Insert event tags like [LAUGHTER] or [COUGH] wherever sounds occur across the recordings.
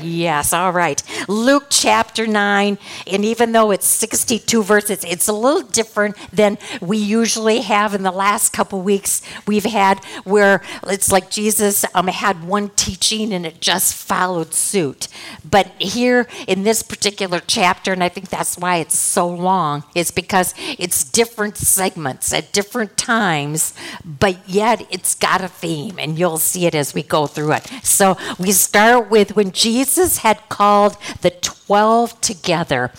Yes, all right. Luke chapter 9, and even though it's 62 verses, it's a little different than we usually have in the last couple weeks we've had, where it's like Jesus um, had one teaching and it just followed suit. But here in this particular chapter, and I think that's why it's so long, is because it's different segments at different times, but yet it's got a theme, and you'll see it as we go through it. So we start with when Jesus Jesus had called the 12 together.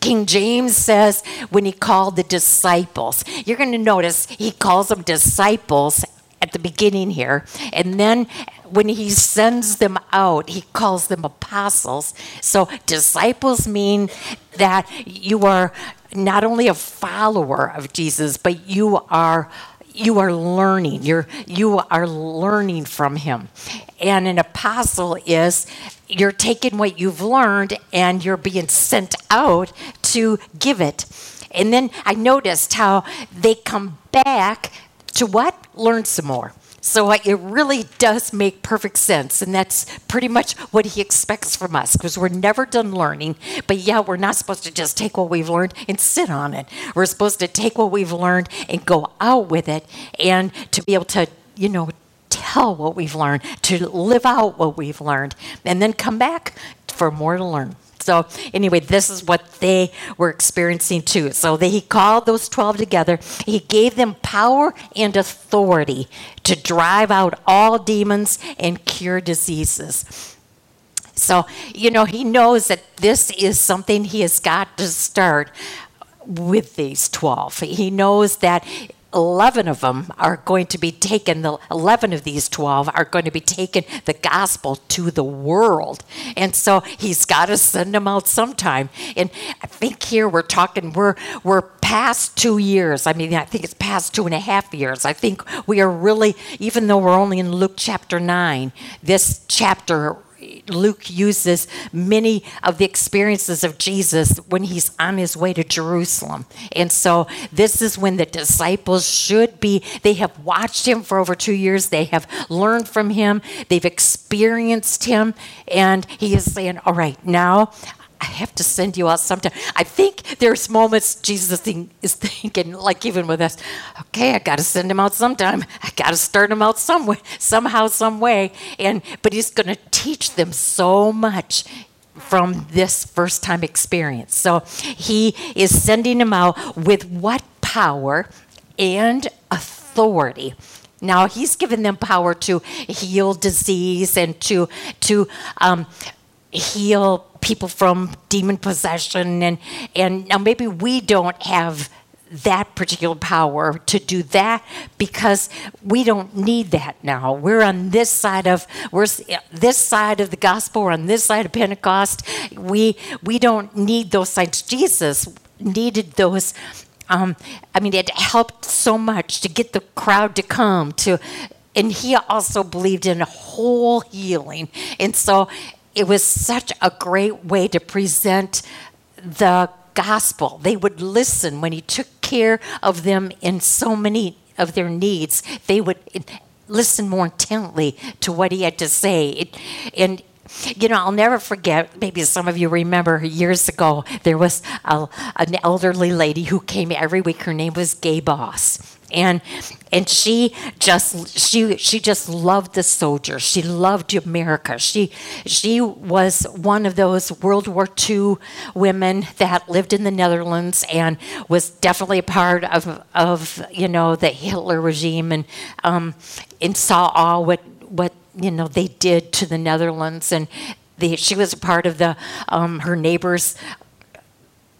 King James says when he called the disciples, you're going to notice he calls them disciples at the beginning here. And then when he sends them out, he calls them apostles. So disciples mean that you are not only a follower of Jesus, but you are you are learning. You're you are learning from him. And an apostle is you're taking what you've learned and you're being sent out to give it. And then I noticed how they come back to what? Learn some more. So it really does make perfect sense. And that's pretty much what he expects from us because we're never done learning. But yeah, we're not supposed to just take what we've learned and sit on it. We're supposed to take what we've learned and go out with it and to be able to, you know, tell what we've learned, to live out what we've learned, and then come back for more to learn. So, anyway, this is what they were experiencing too. So, they, he called those 12 together. He gave them power and authority to drive out all demons and cure diseases. So, you know, he knows that this is something he has got to start with these 12. He knows that 11 of them are going to be taken, the 11 of these 12 are going to be taken the gospel to the world. And so he's got to send them out sometime. And I think here we're talking, we're, we're past two years. I mean, I think it's past two and a half years. I think we are really, even though we're only in Luke chapter 9, this chapter Luke uses many of the experiences of Jesus when he's on his way to Jerusalem. And so this is when the disciples should be, they have watched him for over two years, they have learned from him, they've experienced him, and he is saying, All right, now I have to send you out sometime. I think there's moments Jesus is thinking, like even with us, okay, I got to send him out sometime. I got to start him out some way, somehow, some way. And but he's going to teach them so much from this first time experience. So he is sending them out with what power and authority. Now he's given them power to heal disease and to to um, heal people from demon possession and and now maybe we don't have that particular power to do that because we don't need that now. We're on this side of we're this side of the gospel. We're on this side of Pentecost. We we don't need those signs. Jesus needed those. Um, I mean, it helped so much to get the crowd to come to, and he also believed in whole healing. And so it was such a great way to present the gospel. They would listen when he took care of them in so many of their needs. They would listen more intently to what he had to say. It, and you know, I'll never forget. Maybe some of you remember years ago, there was a, an elderly lady who came every week. Her name was Gay Boss, and and she just she she just loved the soldiers. She loved america. She she was one of those world war ii women that lived in the netherlands and was definitely a part of of you know the hitler regime and um and saw all what what you know they did to the netherlands. And the, she was a part of the um, her neighbors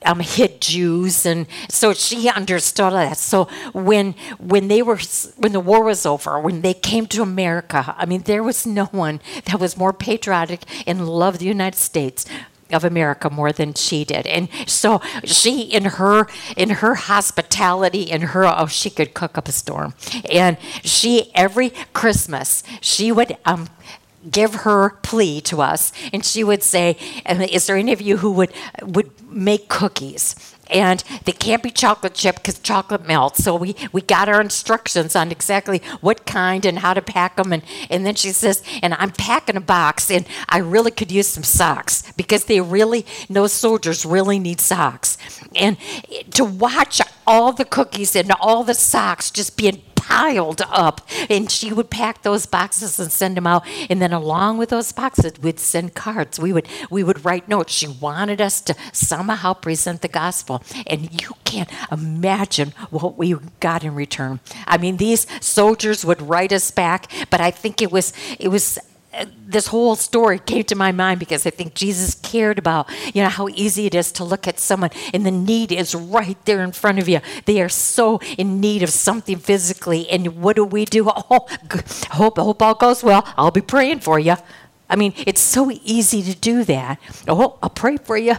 um, hit Jews, and so she understood that. So when when they were when the war was over, when they came to America, I mean, there was no one that was more patriotic and loved the United States of America more than she did. And so she in her in her hospitality in her oh she could cook up a storm. And she every Christmas she would um give her plea to us and she would say is there any of you who would would make cookies and they can't be chocolate chip because chocolate melts. So we, we got our instructions on exactly what kind and how to pack them. And, and then she says, and I'm packing a box, and I really could use some socks because they really, those soldiers really need socks. And to watch all the cookies and all the socks just being piled up. And she would pack those boxes and send them out. And then along with those boxes, we'd send cards. We would we would write notes. She wanted us to somehow present the gospel. And you can't imagine what we got in return. I mean, these soldiers would write us back, but I think it was it was this whole story came to my mind because I think Jesus cared about, you know, how easy it is to look at someone and the need is right there in front of you. They are so in need of something physically. And what do we do? Oh, hope, hope all goes well. I'll be praying for you. I mean, it's so easy to do that. Oh, I'll pray for you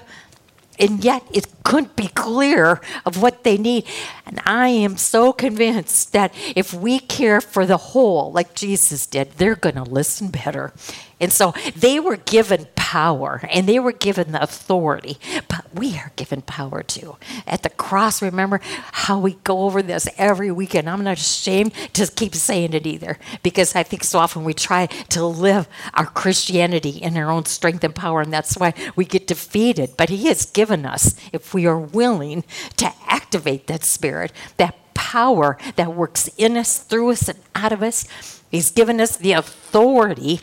and yet it couldn't be clear of what they need. And I am so convinced that if we care for the whole, like Jesus did, they're going to listen better. And so they were given power and they were given the authority, but we are given power too. At the cross, remember how we go over this every weekend. I'm not ashamed to keep saying it either because I think so often we try to live our Christianity in our own strength and power, and that's why we get defeated. But He has given us, if we are willing to activate that spirit, that power that works in us, through us, and out of us. He's given us the authority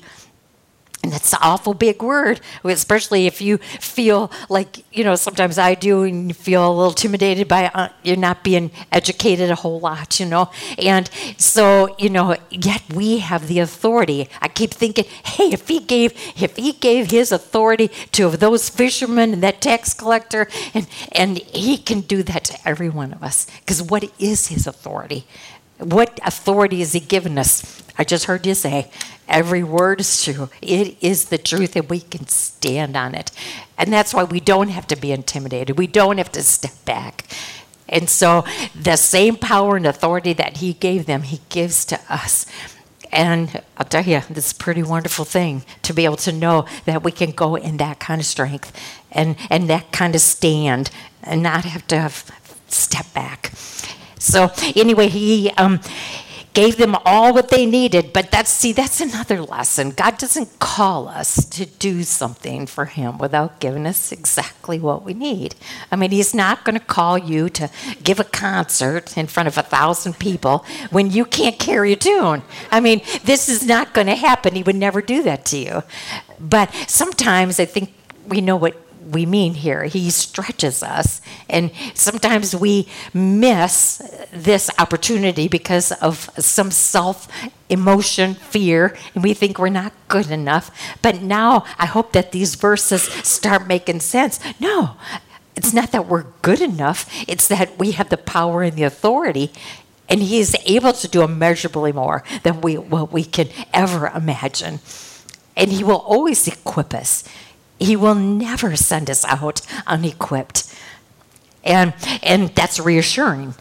and that's an awful big word, especially if you feel like, you know, sometimes I do and you feel a little intimidated by uh, you're not being educated a whole lot, you know. And so, you know, yet we have the authority. I keep thinking, hey, if he gave if he gave his authority to those fishermen and that tax collector and and he can do that to every one of us. Because what is his authority? What authority has he given us? I just heard you say Every word is true. It is the truth, and we can stand on it. And that's why we don't have to be intimidated. We don't have to step back. And so, the same power and authority that He gave them, He gives to us. And I'll tell you, is a pretty wonderful thing to be able to know that we can go in that kind of strength and, and that kind of stand and not have to have step back. So, anyway, He. Um, gave them all what they needed. But that's, see, that's another lesson. God doesn't call us to do something for Him without giving us exactly what we need. I mean, He's not going to call you to give a concert in front of a thousand people when you can't carry a tune. I mean, this is not going to happen. He would never do that to you. But sometimes I think we know what we mean here. He stretches us. And sometimes we miss this opportunity because of some self emotion, fear, and we think we're not good enough. But now I hope that these verses start making sense. No, it's not that we're good enough, it's that we have the power and the authority. And he is able to do immeasurably more than we, what we can ever imagine. And he will always equip us. He will never send us out unequipped. And, and that's reassuring.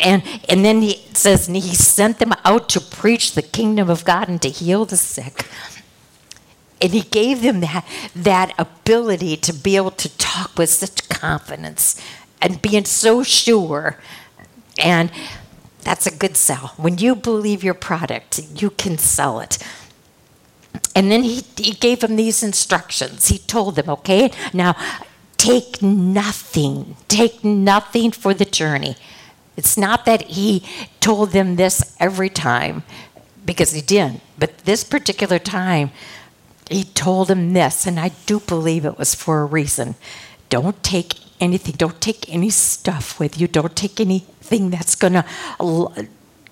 And, and then he says, he sent them out to preach the kingdom of God and to heal the sick. And he gave them that, that ability to be able to talk with such confidence and being so sure. And that's a good sell. When you believe your product, you can sell it. And then he, he gave them these instructions. He told them, okay, now take nothing, take nothing for the journey. It's not that he told them this every time, because he didn't, but this particular time, he told them this, and I do believe it was for a reason. Don't take anything, don't take any stuff with you, don't take anything that's going to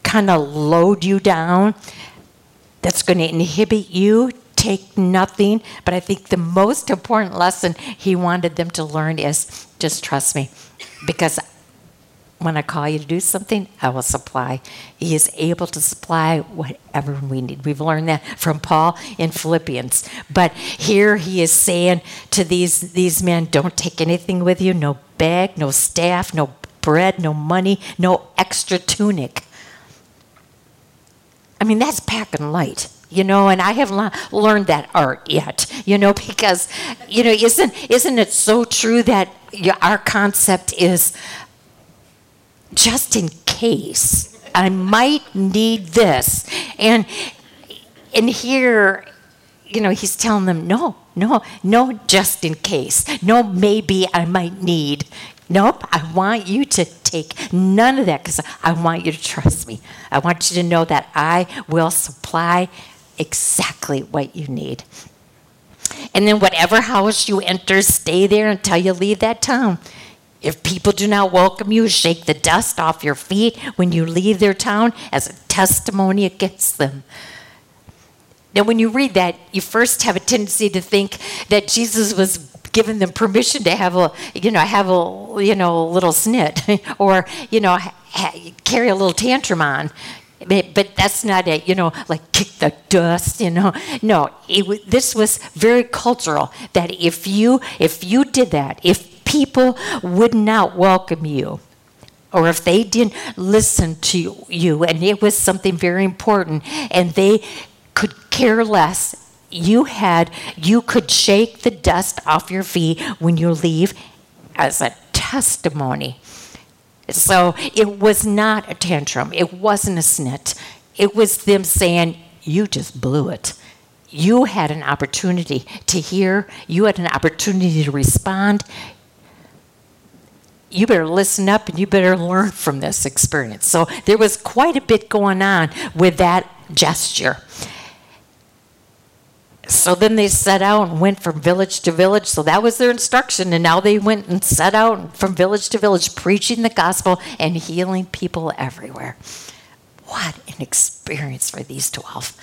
kind of load you down that's going to inhibit you. Take nothing. But I think the most [LAUGHS] important lesson he wanted them to learn is just trust me. Because when I call you to do something, I will supply. He is able to supply whatever we need. We've learned that from Paul in Philippians. But here he is saying to these, these men, don't take anything with you no bag, no staff, no bread, no money, no extra tunic. I mean, that's packing light. you know and i haven't learned that art yet you know because you know isn't isn't it so true that our concept is just in case i might need this and and here you know he's telling them no no no just in case no maybe i might need Nope, I want you to take none of that because I want you to trust me. I want you to know that I will supply exactly what you need. And then, whatever house you enter, stay there until you leave that town. If people do not welcome you, shake the dust off your feet when you leave their town as a testimony against them. Now, when you read that, you first have a tendency to think that Jesus was giving them permission to have a, you know, have a, you know, little snit [LAUGHS] or, you know, ha- carry a little tantrum on but that's not it, you know, like kick the dust, you know. No, it, this was very cultural. That if you if you did that, if people would not welcome you, or if they didn't listen to you, and it was something very important, and they could care less, you had you could shake the dust off your feet when you leave as a testimony so it was not a tantrum. It wasn't a snit. It was them saying, You just blew it. You had an opportunity to hear, you had an opportunity to respond. You better listen up and you better learn from this experience. So there was quite a bit going on with that gesture. So then they set out and went from village to village. So that was their instruction. And now they went and set out from village to village, preaching the gospel and healing people everywhere. What an experience for these 12.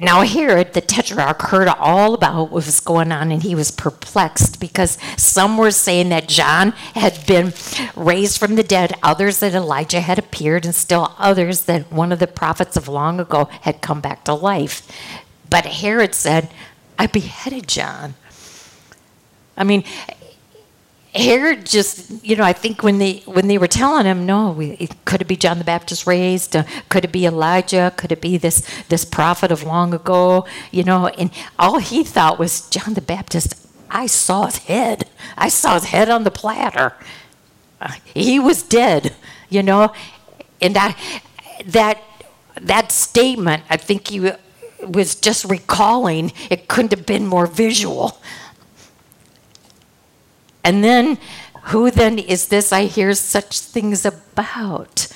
Now, Herod, the tetrarch, heard all about what was going on and he was perplexed because some were saying that John had been raised from the dead, others that Elijah had appeared, and still others that one of the prophets of long ago had come back to life. But Herod said, I beheaded John. I mean, Herod just, you know, I think when they when they were telling him, no, it, could it be John the Baptist raised? Uh, could it be Elijah? Could it be this this prophet of long ago? You know, and all he thought was John the Baptist. I saw his head. I saw his head on the platter. Uh, he was dead. You know, and I that that statement, I think he was just recalling, it couldn't have been more visual. And then, who then is this I hear such things about?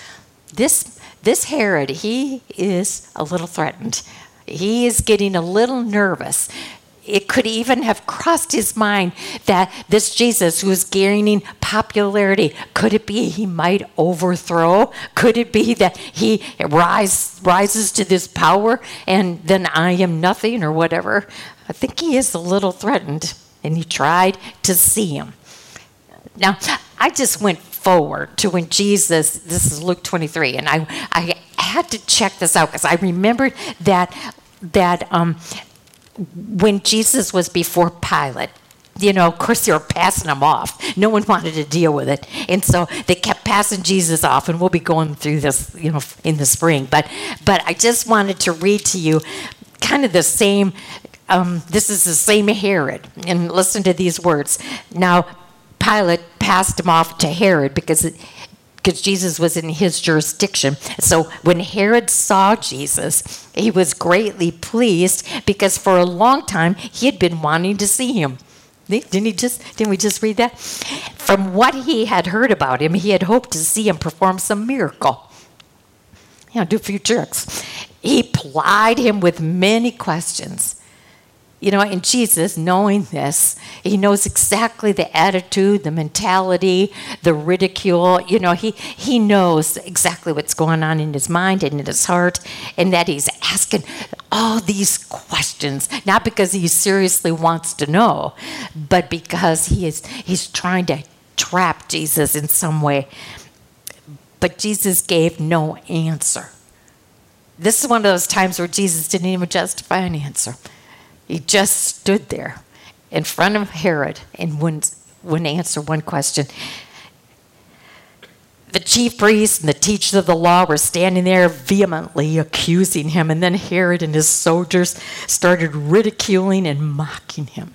This, this Herod, he is a little threatened. He is getting a little nervous it could even have crossed his mind that this Jesus who is gaining popularity, could it be he might overthrow? Could it be that he rise, rises to this power and then I am nothing or whatever? I think he is a little threatened and he tried to see him. Now, I just went forward to when Jesus, this is Luke 23, and I, I had to check this out because I remembered that that um, when Jesus was before Pilate, you know, of course, they were passing him off. No one wanted to deal with it. And so they kept passing Jesus off, and we'll be going through this, you know, in the spring. But, but I just wanted to read to you kind of the same, um, this is the same Herod. And listen to these words. Now, Pilate passed him off to Herod because because Jesus was in his jurisdiction. So when Herod saw Jesus, he was greatly pleased because for a long time he had been wanting to see him. Didn't he just didn't we just read that? From what he had heard about him, he had hoped to see him perform some miracle. You know, do a few tricks. He plied him with many questions. You know, and Jesus, knowing this, he knows exactly the attitude, the mentality, the ridicule. You know, he, he knows exactly what's going on in his mind and in his heart, and that he's asking all these questions, not because he seriously wants to know, but because he is he's trying to trap Jesus in some way. But Jesus gave no answer. This is one of those times where Jesus didn't even justify an answer. He just stood there in front of Herod and wouldn't, wouldn't answer one question. The chief priests and the teachers of the law were standing there vehemently accusing him. And then Herod and his soldiers started ridiculing and mocking him.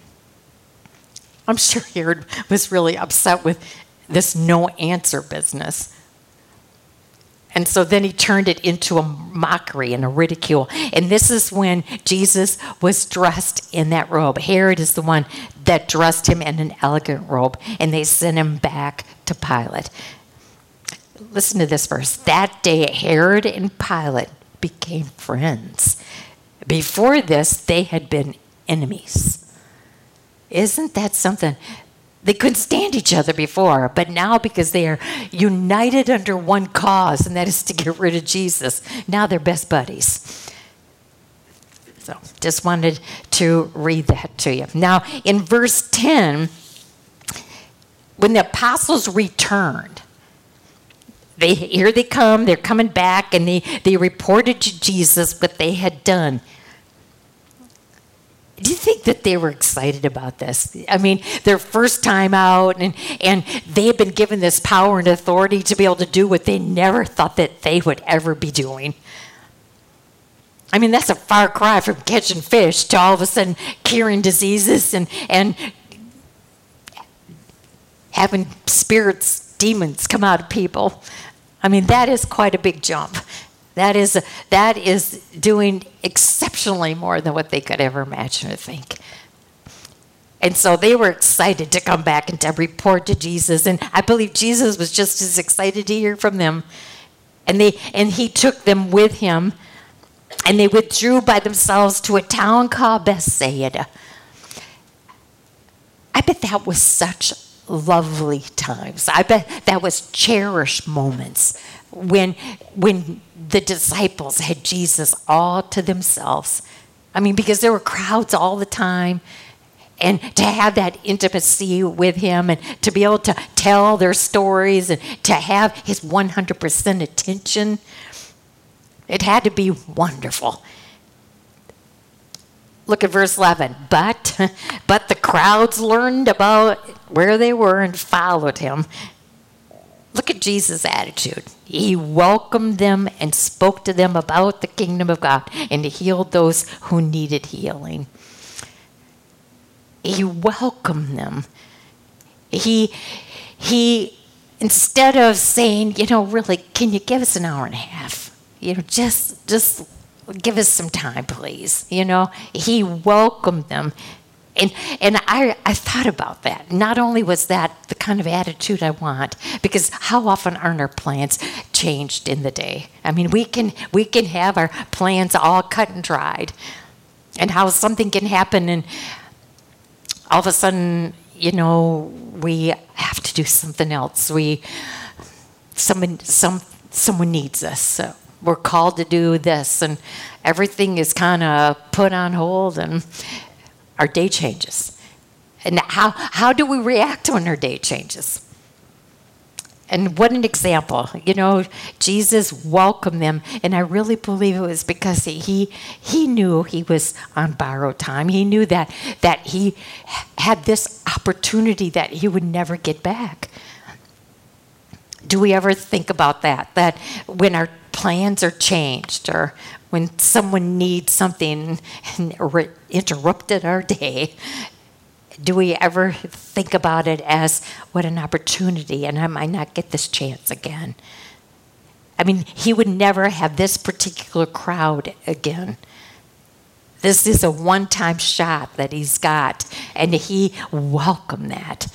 I'm sure Herod was really upset with this no answer business. And so then he turned it into a mockery and a ridicule. And this is when Jesus was dressed in that robe. Herod is the one that dressed him in an elegant robe, and they sent him back to Pilate. Listen to this verse. That day, Herod and Pilate became friends. Before this, they had been enemies. Isn't that something? They couldn't stand each other before, but now because they are united under one cause, and that is to get rid of Jesus, now they're best buddies. So just wanted to read that to you. Now, in verse 10, when the apostles returned, they here they come, they're coming back, and they, they reported to Jesus what they had done do you think that they were excited about this? I mean, their first time out, and, and they had been given this power and authority to be able to do what they never thought that they would ever be doing. I mean, that's a far cry from catching fish to all of a sudden curing diseases and, and having spirits, demons come out of people. I mean, that is quite a big jump. That is, that is doing exceptionally more than what they could ever imagine or think. And so they were excited to come back and to report to Jesus. And I believe Jesus was just as excited to hear from them. And, they, and he took them with him. And they withdrew by themselves to a town called Bethsaida. I bet that was such lovely times. I bet that was cherished moments when when the disciples had Jesus all to themselves. I mean, because there were crowds all the time. And to have that intimacy with him and to be able to tell their stories and to have his 100% attention, it had to be wonderful. Look at verse 11. But, [LAUGHS] but the crowds learned about where they were and followed him. Look at Jesus' attitude. He welcomed them and spoke to them about the kingdom of God and healed those who needed healing. He welcomed them. He, he, instead of saying, you know, really, can you give us an hour and a half? You know, just, just give us some time, please. You know, he welcomed them and, and I, I thought about that. Not only was that the kind of attitude I want, because how often aren't our plans changed in the day? I mean, we can, we can have our plans all cut and dried, and how something can happen, and all of a sudden, you know, we have to do something else. We, someone, some, someone needs us. So we're called to do this, and everything is kind of put on hold, and our day changes. And how, how do we react when our day changes? And what an example. You know, Jesus welcomed them, and I really believe it was because he he knew he was on borrowed time. He knew that that he had this opportunity that he would never get back. Do we ever think about that? That when our plans are changed or when someone needs something interrupted our day, do we ever think about it as what an opportunity and I might not get this chance again? I mean, he would never have this particular crowd again. This is a one time shot that he's got, and he welcomed that.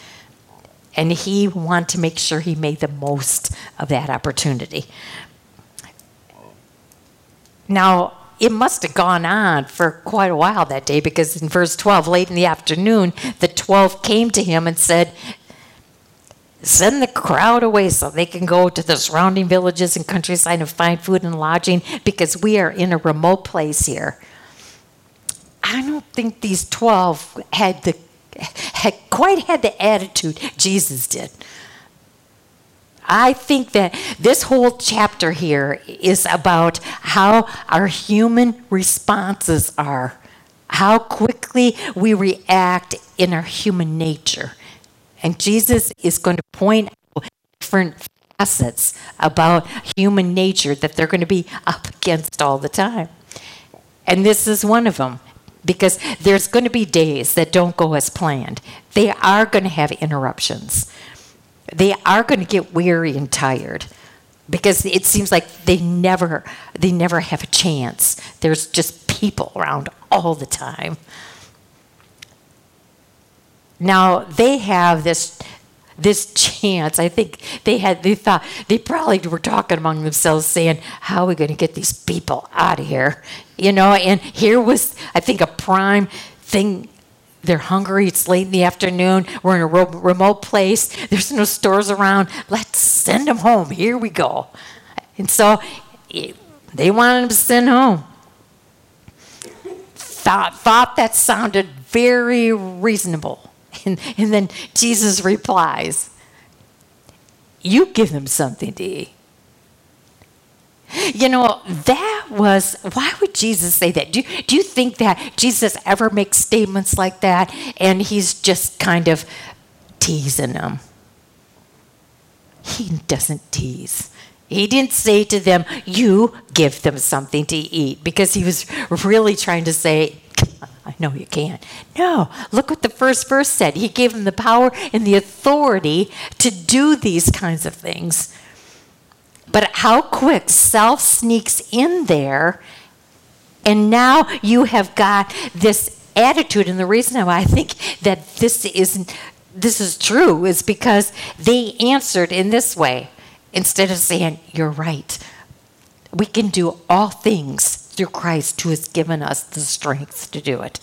And he wanted to make sure he made the most of that opportunity. Now, it must have gone on for quite a while that day because in verse 12, late in the afternoon, the 12 came to him and said, Send the crowd away so they can go to the surrounding villages and countryside and find food and lodging because we are in a remote place here. I don't think these 12 had the had quite had the attitude Jesus did. I think that this whole chapter here is about how our human responses are, how quickly we react in our human nature. And Jesus is going to point out different facets about human nature that they're going to be up against all the time. And this is one of them because there's going to be days that don't go as planned. They are going to have interruptions. They are going to get weary and tired because it seems like they never they never have a chance. There's just people around all the time. Now they have this this chance. I think they had they thought they probably were talking among themselves saying, How are we gonna get these people out of here? You know, and here was I think a prime thing they're hungry. It's late in the afternoon. We're in a remote place. There's no stores around. Let's send them home. Here we go. And so they wanted to send home. Thought, thought that sounded very reasonable. And, and then Jesus replies, You give them something to eat. You know, that was, why would Jesus say that? Do, do you think that Jesus ever makes statements like that and he's just kind of teasing them? He doesn't tease. He didn't say to them, You give them something to eat, because he was really trying to say, I know you can't. No, look what the first verse said. He gave them the power and the authority to do these kinds of things. But how quick self sneaks in there, and now you have got this attitude. And the reason why I think that this isn't this is true is because they answered in this way instead of saying, You're right. We can do all things through Christ who has given us the strength to do it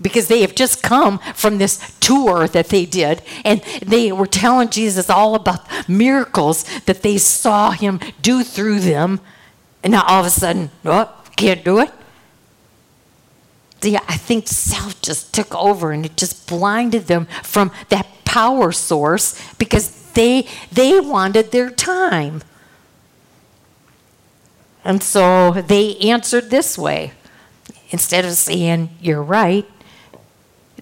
because they have just come from this tour that they did and they were telling Jesus all about miracles that they saw him do through them and now all of a sudden oh can't do it See, I think self just took over and it just blinded them from that power source because they they wanted their time. And so they answered this way. Instead of saying, You're right,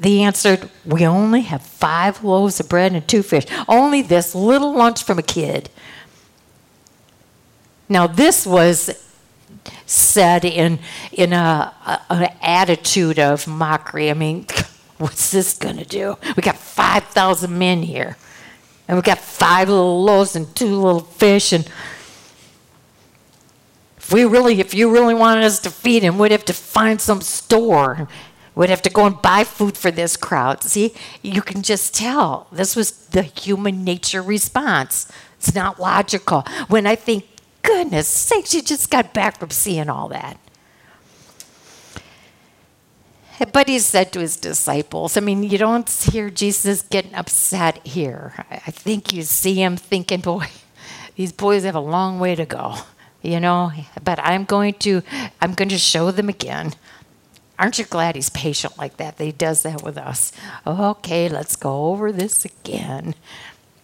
they answered, We only have five loaves of bread and two fish. Only this little lunch from a kid. Now, this was said in, in a, a an attitude of mockery. I mean, [LAUGHS] what's this going to do? We got 5,000 men here. And we got five little loaves and two little fish. And if we really, if you really wanted us to feed him, we'd have to find some store would have to go and buy food for this crowd. See, you can just tell this was the human nature response. It's not logical. When I think, goodness sakes, you just got back from seeing all that. But he said to his disciples, I mean, you don't hear Jesus getting upset here. I think you see him thinking, boy, these boys have a long way to go, you know, but I'm going to, I'm going to show them again Aren't you glad he's patient like that? That he does that with us. Okay, let's go over this again.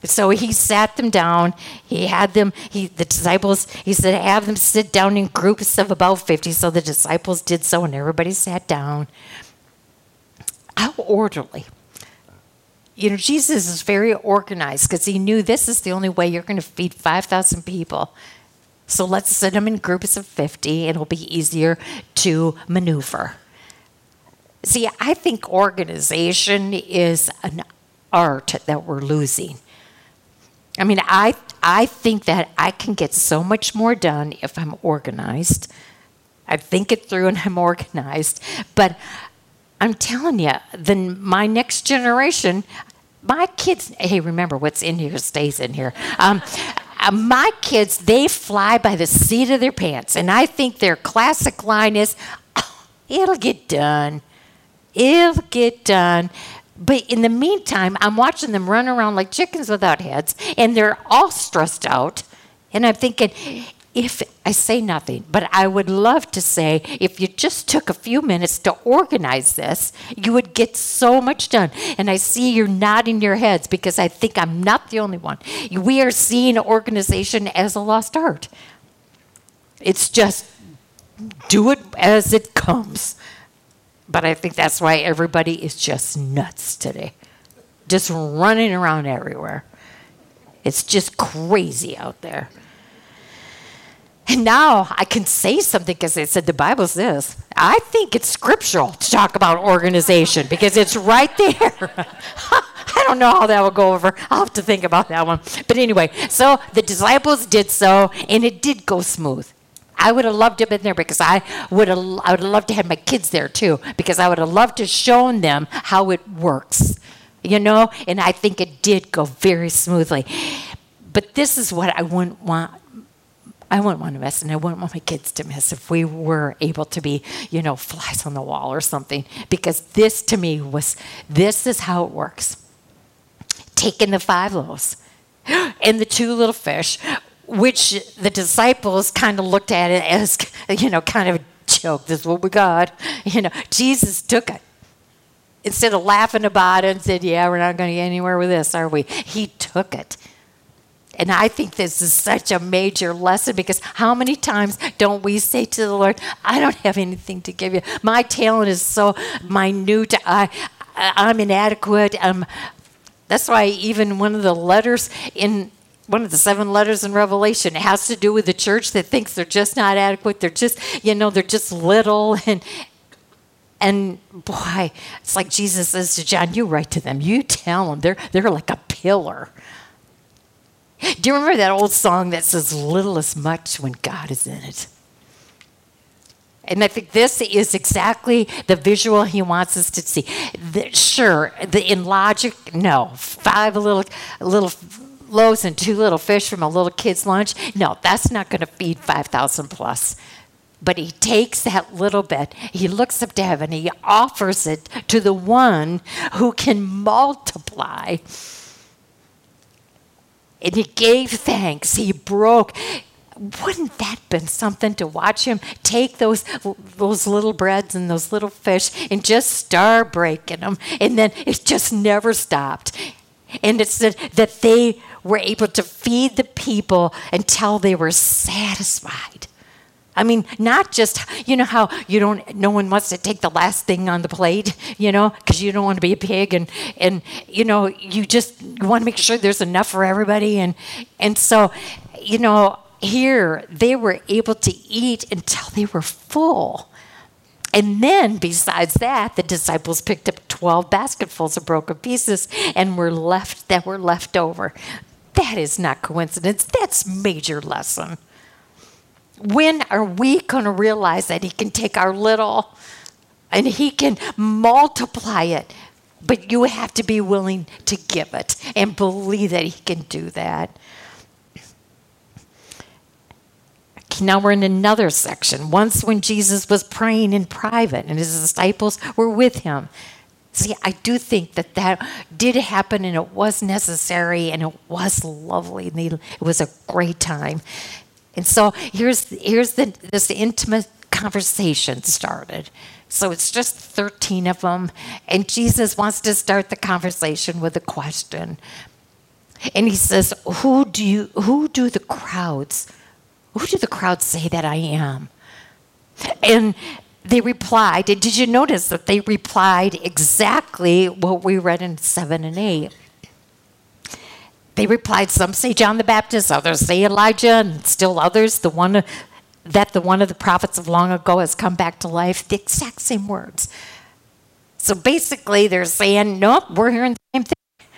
So he sat them down. He had them, he, the disciples, he said, have them sit down in groups of about 50. So the disciples did so, and everybody sat down. How orderly. You know, Jesus is very organized because he knew this is the only way you're going to feed 5,000 people. So let's sit them in groups of 50. It'll be easier to maneuver. See, I think organization is an art that we're losing. I mean, I I think that I can get so much more done if I'm organized. I think it through and I'm organized. But I'm telling you, then my next generation, my kids. Hey, remember what's in here stays in here. Um, uh, my kids, they fly by the seat of their pants, and I think their classic line is, oh, "It'll get done." It'll get done. But in the meantime, I'm watching them run around like chickens without heads, and they're all stressed out. And I'm thinking, if I say nothing, but I would love to say, if you just took a few minutes to organize this, you would get so much done. And I see you're nodding your heads because I think I'm not the only one. We are seeing organization as a lost art. It's just do it as it comes. But I think that's why everybody is just nuts today, just running around everywhere. It's just crazy out there. And now I can say something because it said the Bible says. I think it's scriptural to talk about organization because it's right there. [LAUGHS] I don't know how that will go over. I'll have to think about that one. But anyway, so the disciples did so, and it did go smooth. I would have loved to have been there because I would have I would have loved to have my kids there too because I would have loved to have shown them how it works. You know, and I think it did go very smoothly. But this is what I wouldn't want I wouldn't want to miss, and I wouldn't want my kids to miss if we were able to be, you know, flies on the wall or something. Because this to me was, this is how it works. Taking the five loaves [GASPS] and the two little fish, which the disciples kind of looked at it as, [LAUGHS] you know, kind of a joke. This is what we got. [LAUGHS] You know, Jesus took it. Instead of laughing about it and said, Yeah, we're not going to get anywhere with this, are we? He took it. And I think this is such a major lesson because how many times don't we say to the Lord, I don't have anything to give you. My talent is so minute. I, I'm inadequate. Um, that's why even one of the letters in one of the seven letters in Revelation It has to do with the church that thinks they're just not adequate. They're just, you know, they're just little [LAUGHS] and and boy, it's like Jesus says to John, you write to them, you tell them they're they're like a pillar. Do you remember that old song that says, Little is much when God is in it? And I think this is exactly the visual he wants us to see. The, sure, the, in logic, no. Five little, little loaves and two little fish from a little kid's lunch. No, that's not going to feed 5,000 plus. But he takes that little bit, he looks up to heaven, he offers it to the one who can multiply and he gave thanks. He broke. Wouldn't that been something to watch him take those those little breads and those little fish and just start breaking them, and then it just never stopped. And it said that they were able to feed the people until they were satisfied. I mean, not just, you know, how you don't, no one wants to take the last thing on the plate, you know, because you don't want to be a pig and, and, you know, you just want to make sure there's enough for everybody. And, and so, you know, here they were able to eat until they were full. And then, besides that, the disciples picked up 12 basketfuls of broken pieces and were left, that were left over. That is not coincidence. That's major lesson. When are we going to realize that He can take our little and He can multiply it? But you have to be willing to give it and believe that He can do that. Now we're in another section. Once, when Jesus was praying in private and his disciples were with him. See, I do think that that did happen and it was necessary and it was lovely and it was a great time. And so here's here's the this intimate conversation started. So it's just 13 of them and Jesus wants to start the conversation with a question. And he says, "Who do you who do the crowds who do the crowds say that I am?" And they replied, did you notice that they replied exactly what we read in 7 and 8? They replied, Some say John the Baptist, others say Elijah, and still others, the one that the one of the prophets of long ago has come back to life. The exact same words. So basically, they're saying, Nope, we're hearing the same thing.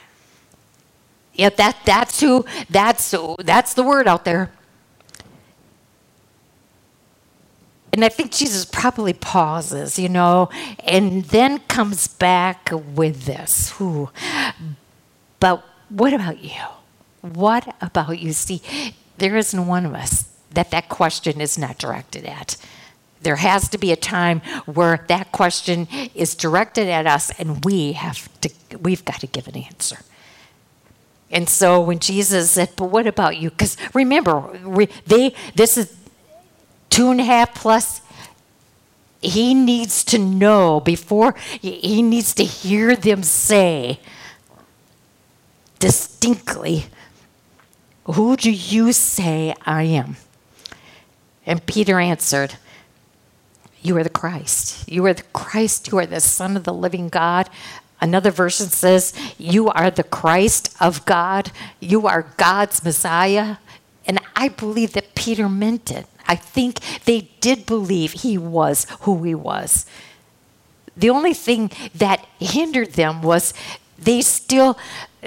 Yeah, that, that's who, that's, who, that's the word out there. And I think Jesus probably pauses, you know, and then comes back with this. Ooh. But what about you? What about you? See, there isn't one of us that that question is not directed at. There has to be a time where that question is directed at us and we have to we've got to give an answer. And so when Jesus said, "But what about you?" Because remember, they this is two and a half plus. He needs to know before he needs to hear them say, distinctly, Who do you say I am? And Peter answered, You are the Christ. You are the Christ. You are the Son of the living God. Another version says, You are the Christ of God. You are God's Messiah. And I believe that Peter meant it. I think they did believe he was who he was. The only thing that hindered them was they still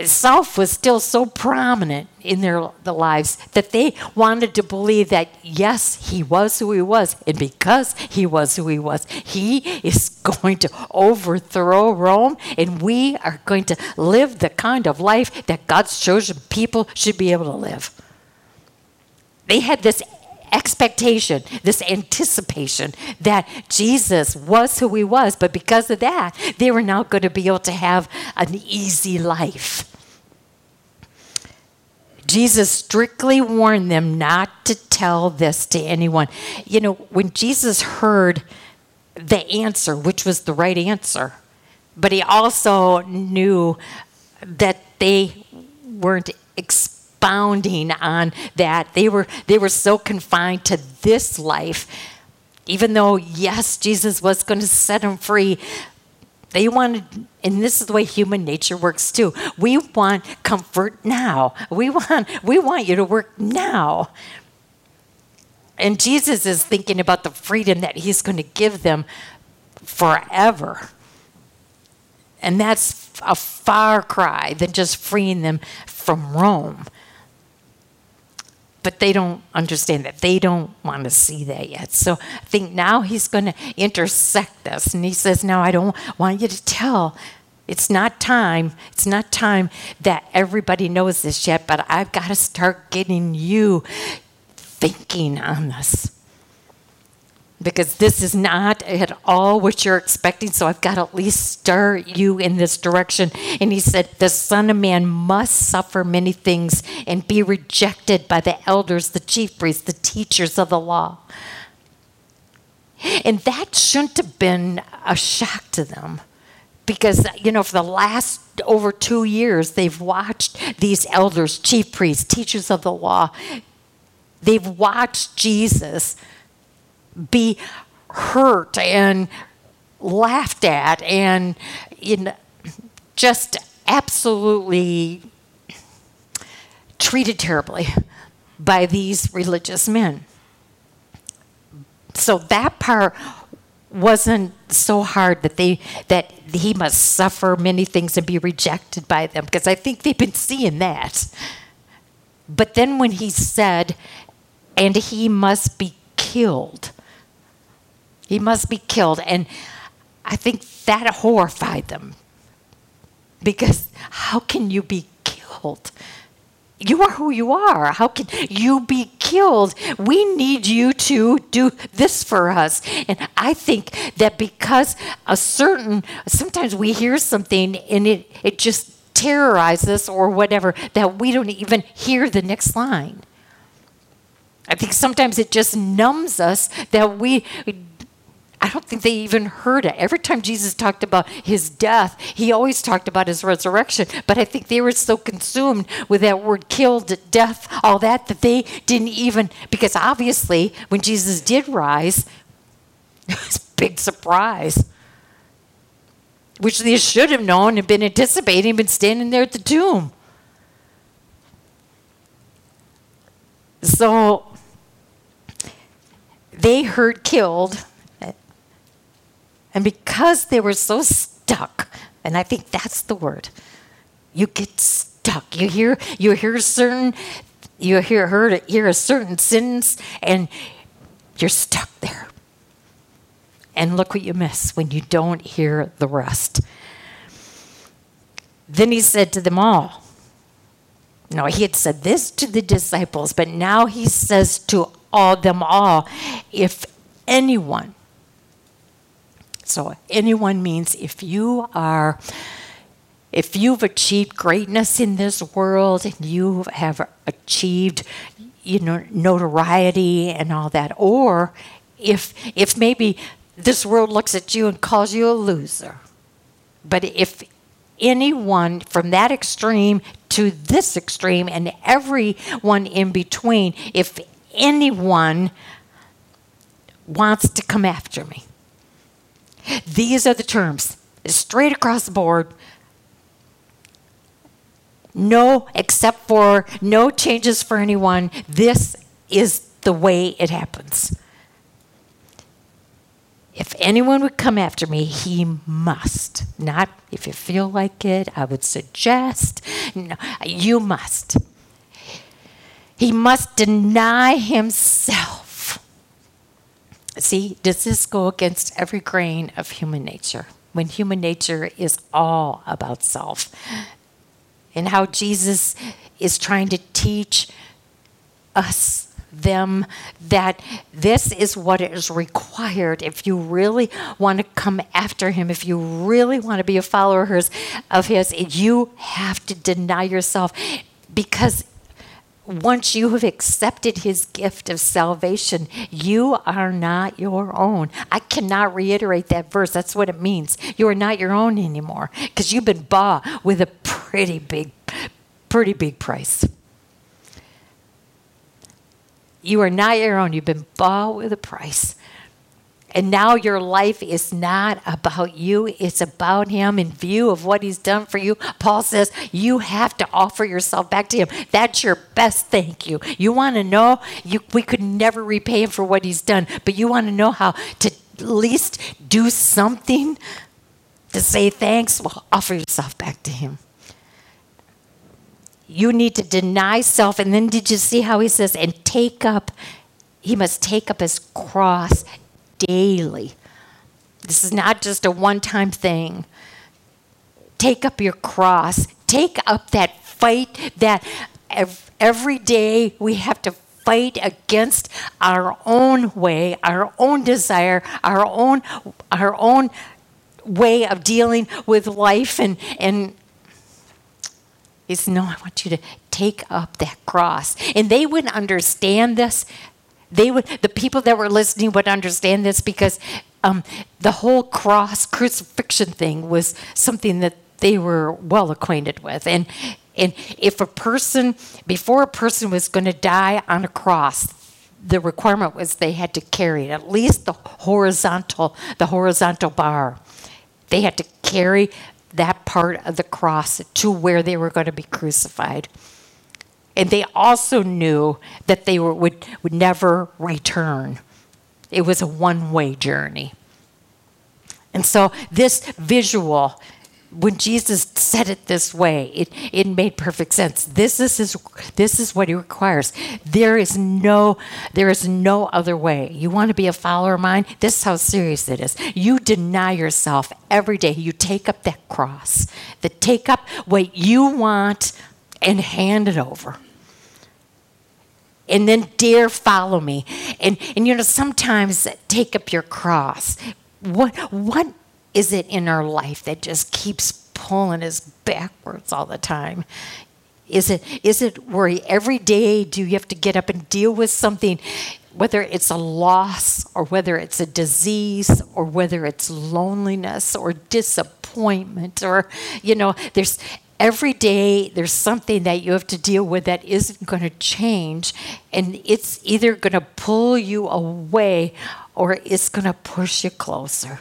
self was still so prominent in their the lives that they wanted to believe that yes he was who he was and because he was who he was he is going to overthrow rome and we are going to live the kind of life that god's chosen people should be able to live they had this expectation, this anticipation that Jesus was who he was, but because of that, they were now going to be able to have an easy life. Jesus strictly warned them not to tell this to anyone. You know, when Jesus heard the answer, which was the right answer, but he also knew that they weren't expounding on that. They were they were so confined to this life. Even though yes, Jesus was going to set them free, they wanted, and this is the way human nature works too. We want comfort now. We want, we want you to work now. And Jesus is thinking about the freedom that he's going to give them forever. And that's a far cry than just freeing them from Rome but they don't understand that. They don't want to see that yet. So I think now he's going to intersect this. And he says, Now I don't want you to tell. It's not time. It's not time that everybody knows this yet, but I've got to start getting you thinking on this because this is not at all what you're expecting. So I've got to at least stir you in this direction. And he said, The Son of Man must suffer many things and be rejected by the elders, the chief priests, the teachers of the law. And that shouldn't have been a shock to them because, you know, for the last over two years, they've watched these elders, chief priests, teachers of the law, they've watched Jesus be hurt and laughed at and in just absolutely treated terribly by these religious men. So that part wasn't so hard that they that he must suffer many things and be rejected by them because I think they've been seeing that. But then when he said, and he must be killed, he must be killed. And I think that horrified them. Because how can you be killed? You are who you are. How can you be killed? We need you to do this for us. And I think that because a certain, sometimes we hear something and it, it just terrorizes us or whatever, that we don't even hear the next line. I think sometimes it just numbs us that we I don't think they even heard it. Every time Jesus talked about his death, he always talked about his resurrection. But I think they were so consumed with that word killed, death, all that, that they didn't even, because obviously when Jesus did rise, [LAUGHS] it was a big surprise, which they should have known and been anticipating, been standing there at the tomb. So they heard killed and because they were so stuck, and I think that's the word, you get stuck. You hear you hear certain you hear heard hear a certain sentence and you're stuck there. And look what you miss when you don't hear the rest. Then he said to them all, no, he had said this to the disciples, but now he says to all them all, if anyone so anyone means if you are if you've achieved greatness in this world and you have achieved you know notoriety and all that or if if maybe this world looks at you and calls you a loser but if anyone from that extreme to this extreme and everyone in between if anyone wants to come after me these are the terms. straight across the board. No, except for no changes for anyone. This is the way it happens. If anyone would come after me, he must. Not if you feel like it, I would suggest. No, you must. He must deny himself. See, does this go against every grain of human nature? When human nature is all about self. And how Jesus is trying to teach us them that this is what is required if you really want to come after him, if you really want to be a follower of his, you have to deny yourself because once you have accepted his gift of salvation, you are not your own. I cannot reiterate that verse. That's what it means. You are not your own anymore because you've been bought with a pretty big, pretty big price. You are not your own. You've been bought with a price. And now your life is not about you, it's about Him in view of what He's done for you. Paul says you have to offer yourself back to Him. That's your best thank you. You want to know, you, we could never repay Him for what He's done, but you want to know how to at least do something to say thanks? Well, offer yourself back to Him. You need to deny self. And then did you see how He says, and take up, He must take up His cross daily. This is not just a one time thing. Take up your cross. Take up that fight that every day we have to fight against our own way, our own desire, our own our own way of dealing with life and and said, No, I want you to take up that cross. And they wouldn't understand this they would, the people that were listening would understand this because um, the whole cross crucifixion thing was something that they were well acquainted with. And, and if a person, before a person was going to die on a cross, the requirement was they had to carry at least the horizontal, the horizontal bar. They had to carry that part of the cross to where they were going to be crucified. And they also knew that they were, would, would never return. It was a one way journey. And so, this visual, when Jesus said it this way, it, it made perfect sense. This is, his, this is what he requires. There is, no, there is no other way. You want to be a follower of mine? This is how serious it is. You deny yourself every day. You take up that cross, that take up what you want and hand it over and then dare follow me. And, and you know, sometimes take up your cross. What, what is it in our life that just keeps pulling us backwards all the time? Is it, is it worry? Every day, do you have to get up and deal with something, whether it's a loss or whether it's a disease or whether it's loneliness or disappointment or, you know, there's every day there's something that you have to deal with that isn't going to change and it's either going to pull you away or it's going to push you closer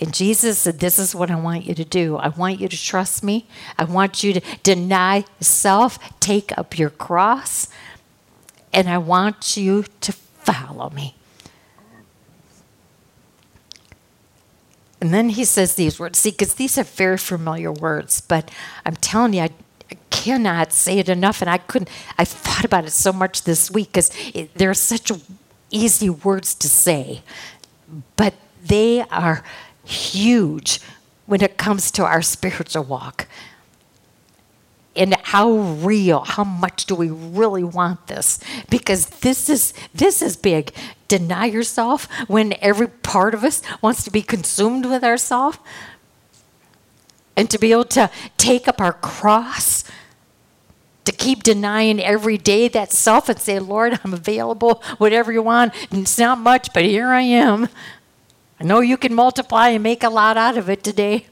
and Jesus said, This is what I want you to do. I want you to trust me. I want you to deny self, take up your cross, and I want you to follow me. And then he says these words. See, because these are very familiar words, but I'm telling you, I, I, cannot say it enough. And I couldn't, I thought about it so much this week because they're such easy words to say, but they are huge when it comes to our spiritual walk and how real how much do we really want this because this is this is big deny yourself when every part of us wants to be consumed with ourself and to be able to take up our cross to keep denying every day that self and say lord i'm available whatever you want and it's not much but here i am i know you can multiply and make a lot out of it today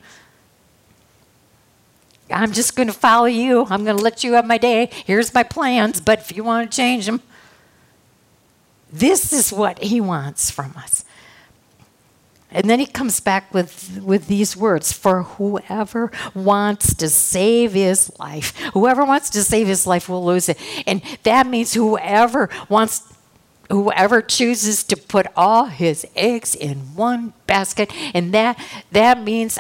I'm just going to follow you. I'm going to let you have my day. Here's my plans, but if you want to change them, this is what he wants from us. And then he comes back with, with these words For whoever wants to save his life, whoever wants to save his life will lose it. And that means whoever wants whoever chooses to put all his eggs in one basket and that that means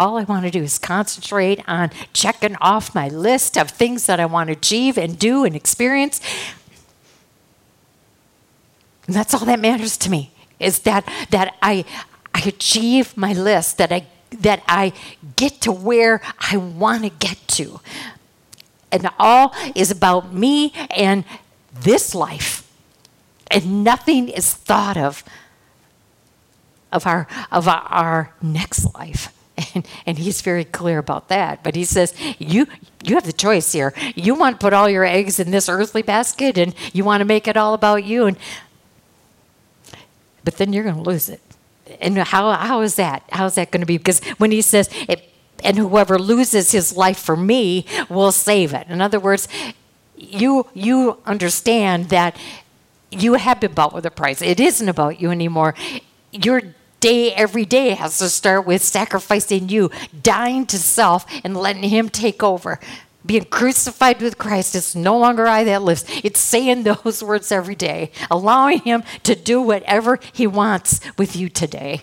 all I want to do is concentrate on checking off my list of things that I want to achieve and do and experience. And that's all that matters to me is that that I I achieve my list, that I that I get to where I want to get to. And all is about me and this life. And nothing is thought of of our of our, next life. And, and, he's very clear about that. But he says, you, you have the choice here. You want to put all your eggs in this earthly basket and you want to make it all about you. And, but then you're going to lose it. And how, how is that? How is that going to be? Because when he says, and whoever loses his life for me will save it. In other words, you, you understand that you have been bought with a price. It isn't about you anymore. Your day every day has to start with sacrificing you, dying to self, and letting Him take over. Being crucified with Christ, it's no longer I that lives. It's saying [LAUGHS] those words every day, allowing Him to do whatever He wants with you today.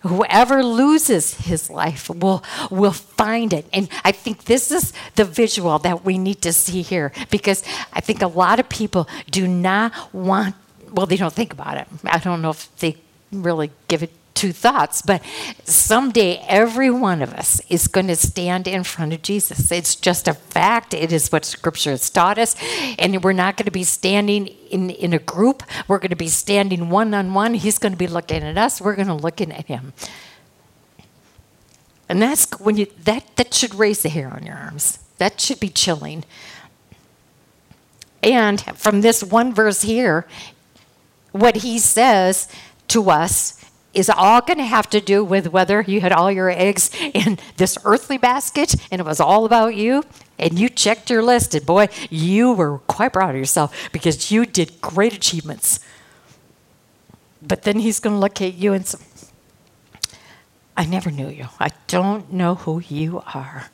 Whoever loses his life will, will find it. And I think this is the visual that we need to see here because I think a lot of people do not want well, they don't think about it. I don't know if they really give it two thoughts, but someday every one of us is going to stand in front of Jesus. It's just a fact. It is what Scripture has taught us. And we're not going to be standing in, in a group, we're going to be standing one on one. He's going to be looking at us, we're going to look at him. And that's when you that that should raise the hair on your arms. That should be chilling. And from this one verse here, what he says to us is all going to have to do with whether you had all your eggs in this earthly basket and it was all about you. And you checked your list and boy you were quite proud of yourself because you did great achievements. But then he's going to look at you and say i never knew you. I don't know who you are.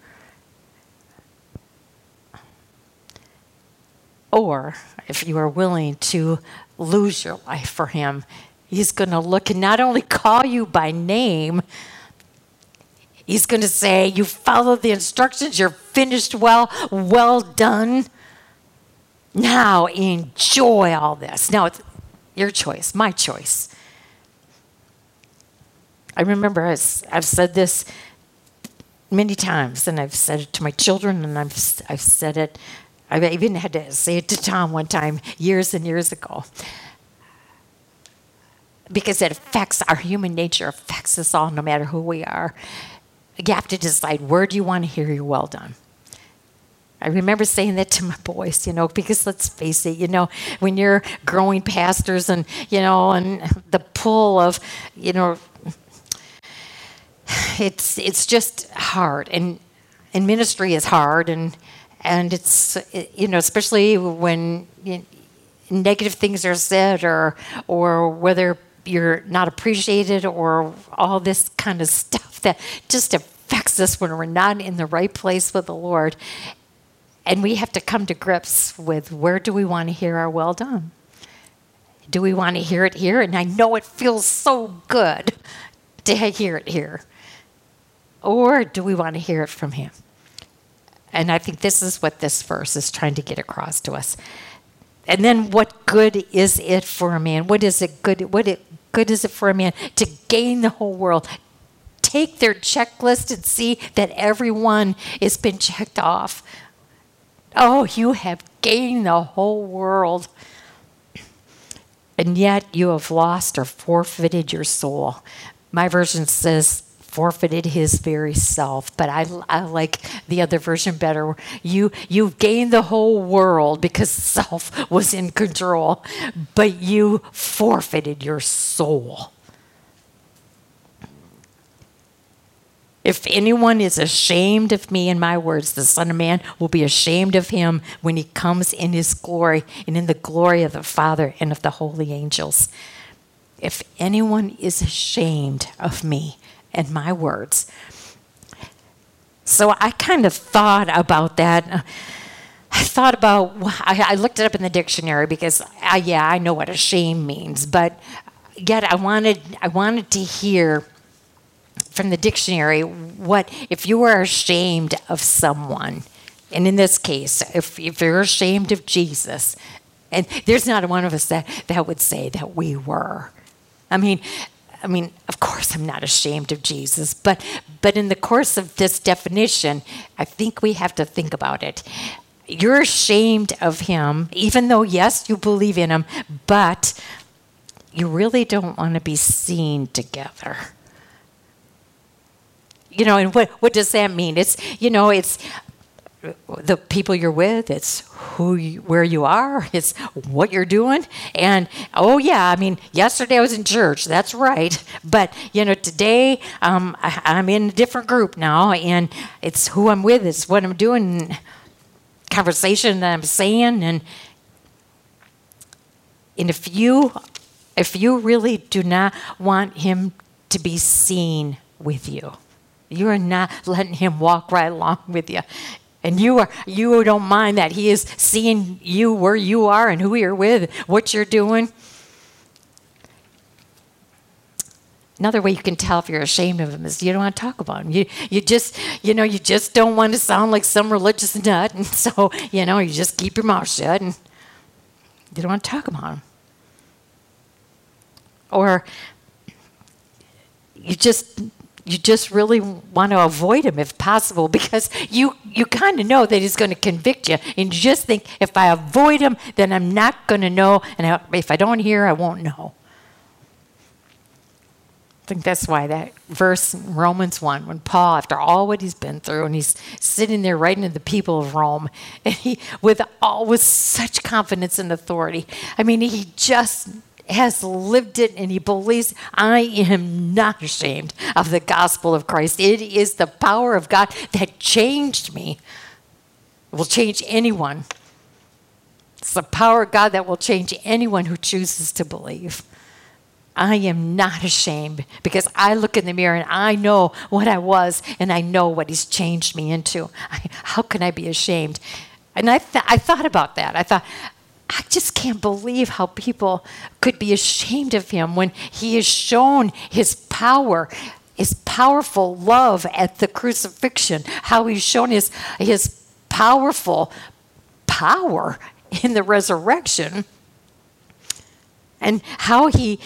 Or if you are willing to lose your life for him. He's going to look and not only call you by name, he's going to say, You followed the instructions, you're finished well, well done. Now enjoy all this. Now it's your choice, my choice. I remember I've said this many times, and I've said it to my children, and I've, I've said it I even had to say it to Tom one time years and years ago. Because it affects our human nature, affects us all, no matter who we are. You have to decide where do you want to hear your well done. I remember saying that to my boys, you know, because let's face it, you know, when you're growing pastors and, you know, and the pull of, you know, it's it's just hard and and ministry is hard and and it's you know especially when you negative things are said or or whether you're not appreciated or all this kind of stuff that just affects us when we're not in the right place with the Lord. And we have to come to grips with where do we want to hear our well done? Do we want to hear it here? And I know it feels so good to hear it here. Or do we want to hear it from Him? And I think this is what this verse is trying to get across to us. And then what good is it for a man? What is it good what it good is it for a man to gain the whole world? Take their checklist and see that everyone has been checked off. Oh, you have gained the whole world. And yet you have lost or forfeited your soul. My version says forfeited his very self. But I, I like the other version better. You you gained the whole world because self was in control, but you forfeited your soul. If anyone is ashamed of me and my words, the Son of Man will be ashamed of him when he comes in his glory and in the glory of the Father and of the holy angels. if anyone is ashamed of me and my words. So I kind of thought about that. I thought about, I, looked it up in the dictionary because, I, yeah, I know what ashamed means, but yet I wanted, I wanted to hear from the dictionary what, if you were ashamed of someone, and in this case, if, if you're ashamed of Jesus, and there's not one of us that, that would say that we were. I mean, I mean, of course I'm not ashamed of Jesus, but but in the course of this definition, I think we have to think about it. You're ashamed of him, even though yes, you believe in him, but you really don't want to be seen together. You know, and what what does that mean? It's you know, it's the people you're with, it's who you, where you are, [LAUGHS] it's what you're doing. And oh yeah, I mean, yesterday I was in church. That's right. [LAUGHS] But you know, today um, I, am in a different group now, and it's who I'm with, it's what I'm doing, conversation that I'm saying, and and if you if you really do not want him to be seen with you. You are not letting him walk right along [LAUGHS] with you and you are you don't mind that he is seeing you where you are and who you're with what you're doing? Another way you can tell if you're ashamed of him is you don't want to talk about him. You you just you know you just don't want to sound like some religious nut. And so you know you just keep your mouth shut and you don't want to talk about him. Or you just you just really want to avoid him if possible because you you kind of know that he's going to convict you. And you just think if i avoid him then i'm not going to know and if i don't hear i won't know. I think that's why that verse in romans 1 when paul after all what he's been through and he's sitting there writing to the people of rome and he with all with such confidence and authority i mean he just has lived it and he believes, I am not ashamed of the gospel of Christ. It is the power of God that changed me. It will change anyone. It's the power of God that will change anyone who chooses to believe. I am not ashamed because I look in the mirror and I know what I was and I know what He's changed me into. I, how can I be ashamed? And I, th- I thought about that. I thought, I just can't believe how people could be ashamed of him when he has shown his power, his powerful love at the crucifixion, how he's shown his, his powerful power in the resurrection, and how he,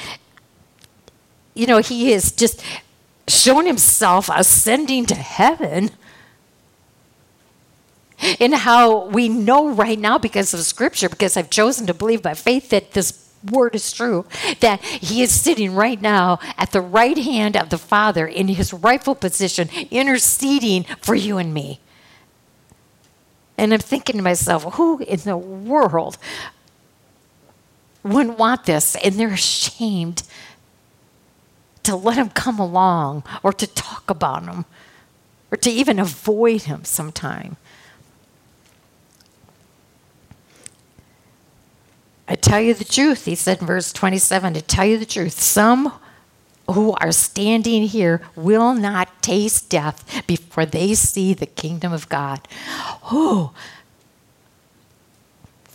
you know, he has just shown himself ascending to heaven and how we know right now because of scripture, because I've chosen to believe by faith that this word is true, that he is sitting right now at the right hand of the Father in his rightful position, interceding for you and me. And I'm thinking to myself, who in the world wouldn't want this? And they're ashamed to let him come along or to talk about him or to even avoid him sometime. I tell you the truth, he said in verse 27 to tell you the truth, some who are standing here will not taste death before they see the kingdom of God. Oh,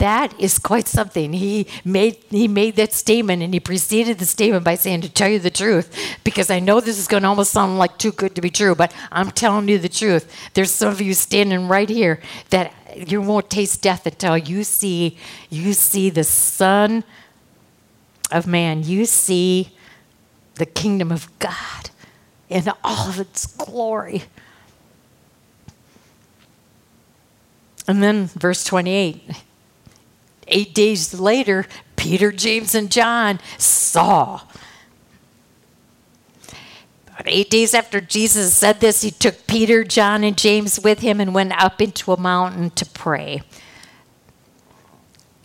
that is quite something. He made he made that statement and he preceded the statement by saying to tell you the truth because I know this is going to almost sound like too good to be true, but I'm telling you the truth. There's some of you standing right here that you won't taste death until you see you see the son of man. You see the kingdom of God in all of its glory. And then verse 28 Eight days later, Peter, James, and John saw. But eight days after Jesus said this, he took Peter, John, and James with him and went up into a mountain to pray.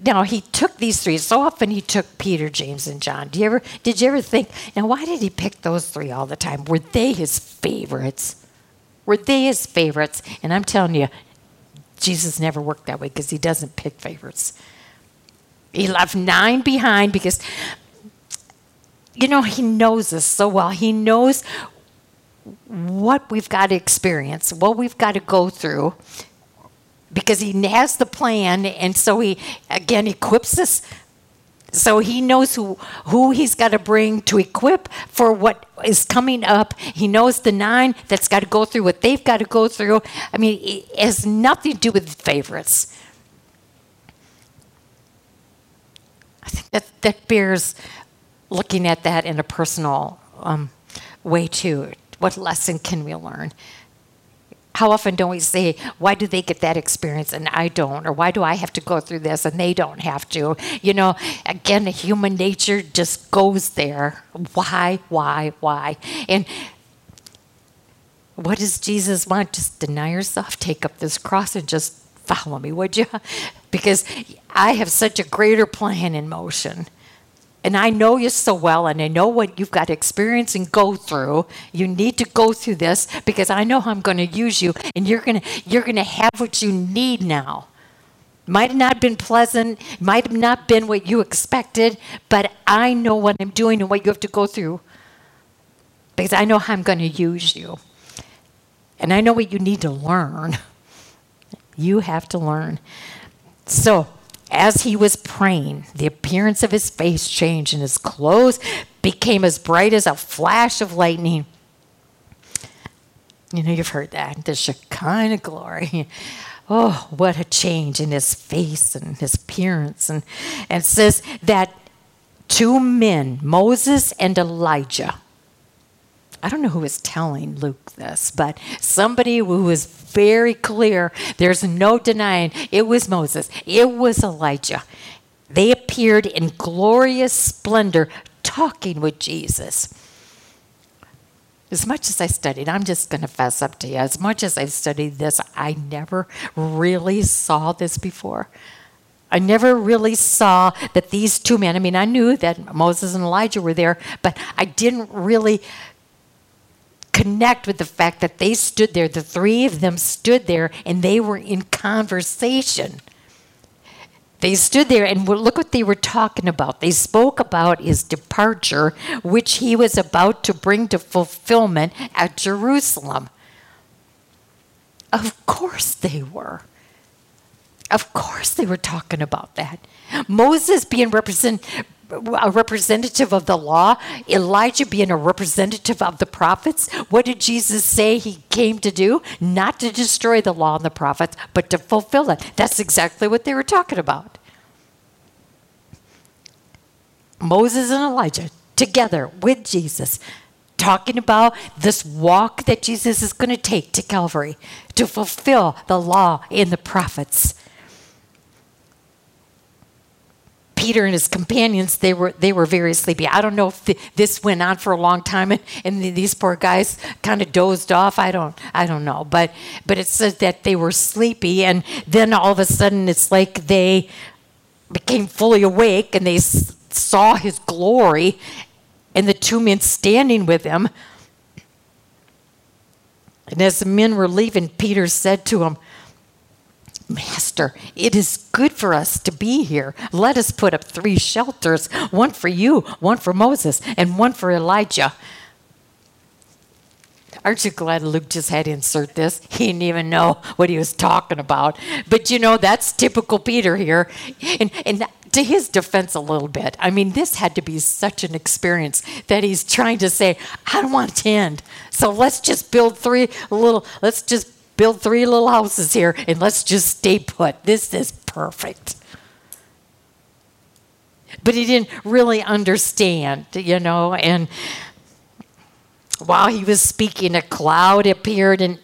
Now he took these three. So often he took Peter, James, and John. Do you ever did you ever think, now why did he pick those three all the time? Were they his favorites? Were they his favorites? And I'm telling you, Jesus never worked that way because he doesn't pick favorites. He left nine behind because you know, He knows us so well. He knows what we've got to experience, what we've got to go through, because He has the plan. And so He, again, equips us. So He knows who, who He's got to bring to equip for what is coming up. He knows the nine that's got to go through what they've got to go through. I mean, it has nothing to do with favorites. I think that, that bears looking at that in a personal um, way too. What lesson can we learn? How often don't we say, why do they get that experience and I don't? Or why do I have to go through this and they don't have to? You know, again, human nature just goes there. Why, why, why? And what does Jesus want? Just deny yourself, take up this cross, and just follow me, would you? Because I have such a greater plan in motion. And I know you so well, and I know what you've got to experience and go through. You need to go through this because I know I'm going to use you, and you're going to you're going to have what you need now. Might have not been pleasant, might have not been what you expected, but I know what I'm doing and what you have to go through because I know how I'm going to use you. And I know what you need to learn. You have to learn. So, as he was praying, the appearance of his face changed and his clothes became as bright as a flash of lightning. You know, you've heard that the Shekinah glory. [LAUGHS] Oh, what a change in his face and his appearance. And, and says that two men, Moses and Elijah, I don't know who was telling Luke this, but somebody who was very clear. There's no denying it was Moses, it was Elijah. They appeared in glorious splendor talking with Jesus. As much as I studied, I'm just going to fess up to you. As much as I've studied this, I never really saw this before. I never really saw that these two men, I mean, I knew that Moses and Elijah were there, but I didn't really connect with the fact that they stood there, the three of them stood there, and they were in conversation. They stood there and look what they were talking about. They spoke about his departure, which he was about to bring to fulfillment at Jerusalem. Of course they were. Of course they were talking about that. Moses being represent, a representative of the law, Elijah being a representative of the prophets. What did Jesus say he came to do? Not to destroy the law and the prophets, but to fulfill it. That's exactly what they were talking about. Moses and Elijah together with Jesus, talking about this walk that Jesus is going to take to Calvary to fulfill the law and the prophets. Peter and his companions, they were they were very sleepy. I don't know if the, this went on for a long time and, and the, these poor guys kind of dozed off. I don't I don't know, but but it says that they were sleepy, and then all of a sudden it's like they became fully awake and they s- saw his glory, and the two men standing with him. And as the men were leaving, Peter said to him, Master, it is good for us to be here. Let us put up three shelters one for you, one for Moses, and one for Elijah. Aren't you glad Luke just had to insert this? He didn't even know what he was talking about. But you know, that's typical Peter here. And, and to his defense, a little bit, I mean, this had to be such an experience that he's trying to say, I don't want to end. So let's just build three little, let's just build three little houses here and let's just stay put. This is perfect. But he didn't really understand, you know, and while he was speaking, a cloud appeared and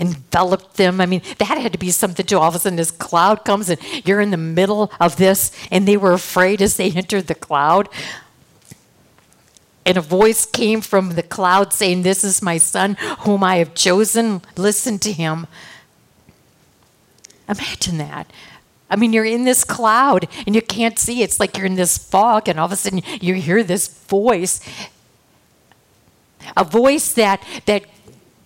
enveloped them. I mean, that had to be something too. All of a sudden, this cloud comes and you're in the middle of this, and they were afraid as they entered the cloud. And a voice came from the cloud saying, This is my son whom I have chosen. Listen to him. Imagine that. I mean, you're in this cloud and you can't see. It's like you're in this fog, and all of a sudden you hear this voice. A voice that, that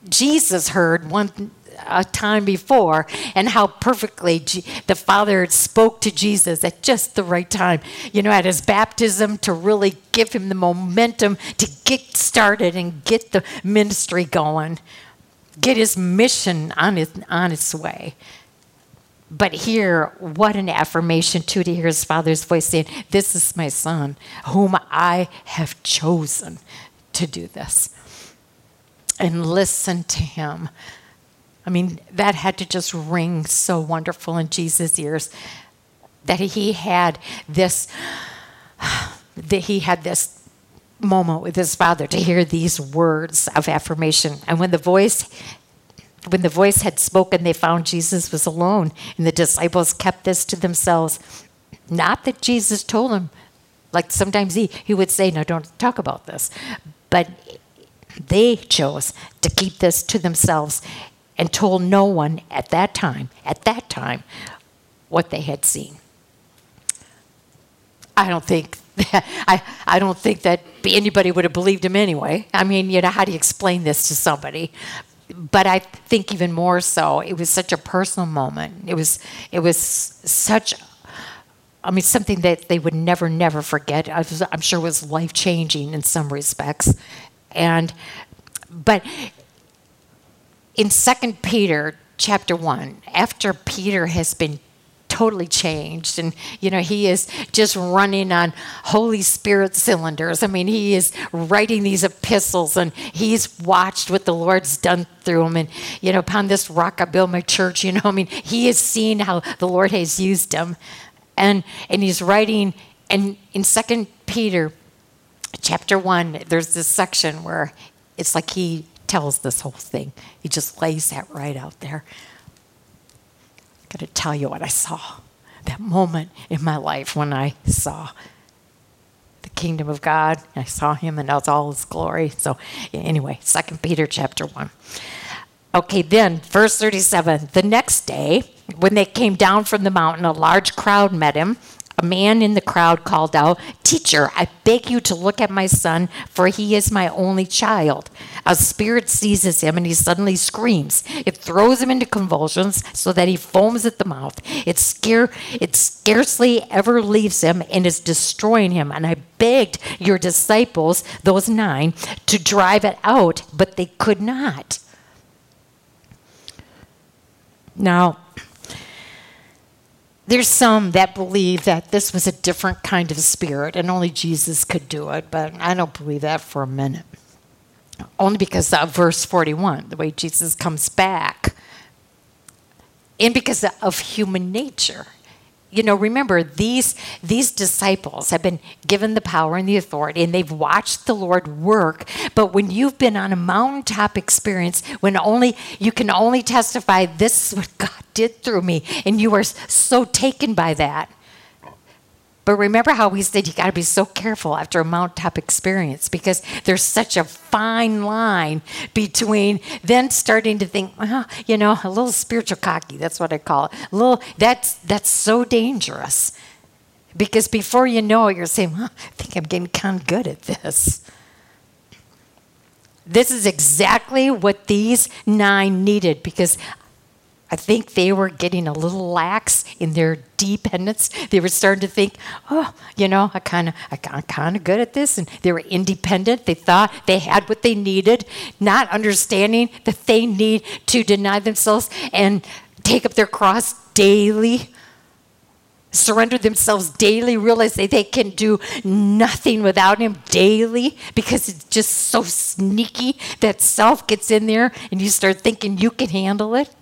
Jesus heard one a time before and how perfectly G- the Father spoke to Jesus at just the right time. You know, at his baptism to really give him the momentum to get started and get the ministry going, get his mission on, his, on its way. But here, what an affirmation, too, to hear his father's voice saying, This is my son, whom I have chosen to do this. And listen to him. I mean, that had to just ring so wonderful in Jesus' ears that he had this [SIGHS] that he had this moment with his father to hear these words of affirmation. And when the voice when the voice had spoken, they found Jesus was alone, and the disciples kept this to themselves. Not that Jesus told them, like sometimes he, he would say, No, don't talk about this. But they chose to keep this to themselves and told no one at that time, at that time, what they had seen. I don't think that, [LAUGHS] I, I don't think that anybody would have believed him anyway. I mean, you know, how do you explain this to somebody? but I think even more so, it was such a personal moment. It was it was such I mean, something that they would never, never forget. I am sure was life changing in some respects, and but in Second Peter chapter one, after Peter has been totally changed and you know he is just running on holy spirit cylinders. I mean he is writing these epistles and he's watched what the lord's done through him. And you know upon this rock i build my church you know i mean he has seen how the lord has used him. And and he's writing and in second peter chapter 1 there's this section where it's like he tells this whole thing he just lays that right out there I got to tell you what I saw. That moment in my life when I saw the kingdom of God. I saw him and that's all his glory. So anyway, Second Peter chapter 1. Okay, then verse 37. The next day, when they came down from the mountain, a large crowd met him a man in the crowd called out, Teacher, I beg you to look at my son, for he is my only child. A spirit seizes him and he suddenly screams. It throws him into convulsions so that he foams at the mouth. It, scare, it scarcely ever leaves him and is destroying him. And I begged your disciples, those nine, to drive it out, but they could not. Now, there's some that believe that this was a different kind of spirit and only Jesus could do it, but I don't believe that for a minute. Only because of verse 41, the way Jesus comes back, and because of human nature you know remember these these disciples have been given the power and the authority and they've watched the lord work. But when you've been on a mountaintop experience when only you can only testify this is what god did through me and you are so taken by that but remember how we said you got to be so careful after a mountaintop experience because there's such a fine line between then starting to think, well, you know, a little spiritual cocky. That's what I call it. A little that's that's so dangerous because before you know it, you're saying, well, I think I'm getting kind of good at this. This is exactly what these nine needed because I think they were getting a little lax in their dependence. They were starting to think, oh, you know, I kind of, I'm kind of good at this, and they were independent. They thought they had what they needed, not understanding that they need to deny themselves and take up their cross daily surrender themselves daily, realize that they can do nothing without Him daily because it's just so sneaky that self gets in there and you start thinking you can handle it.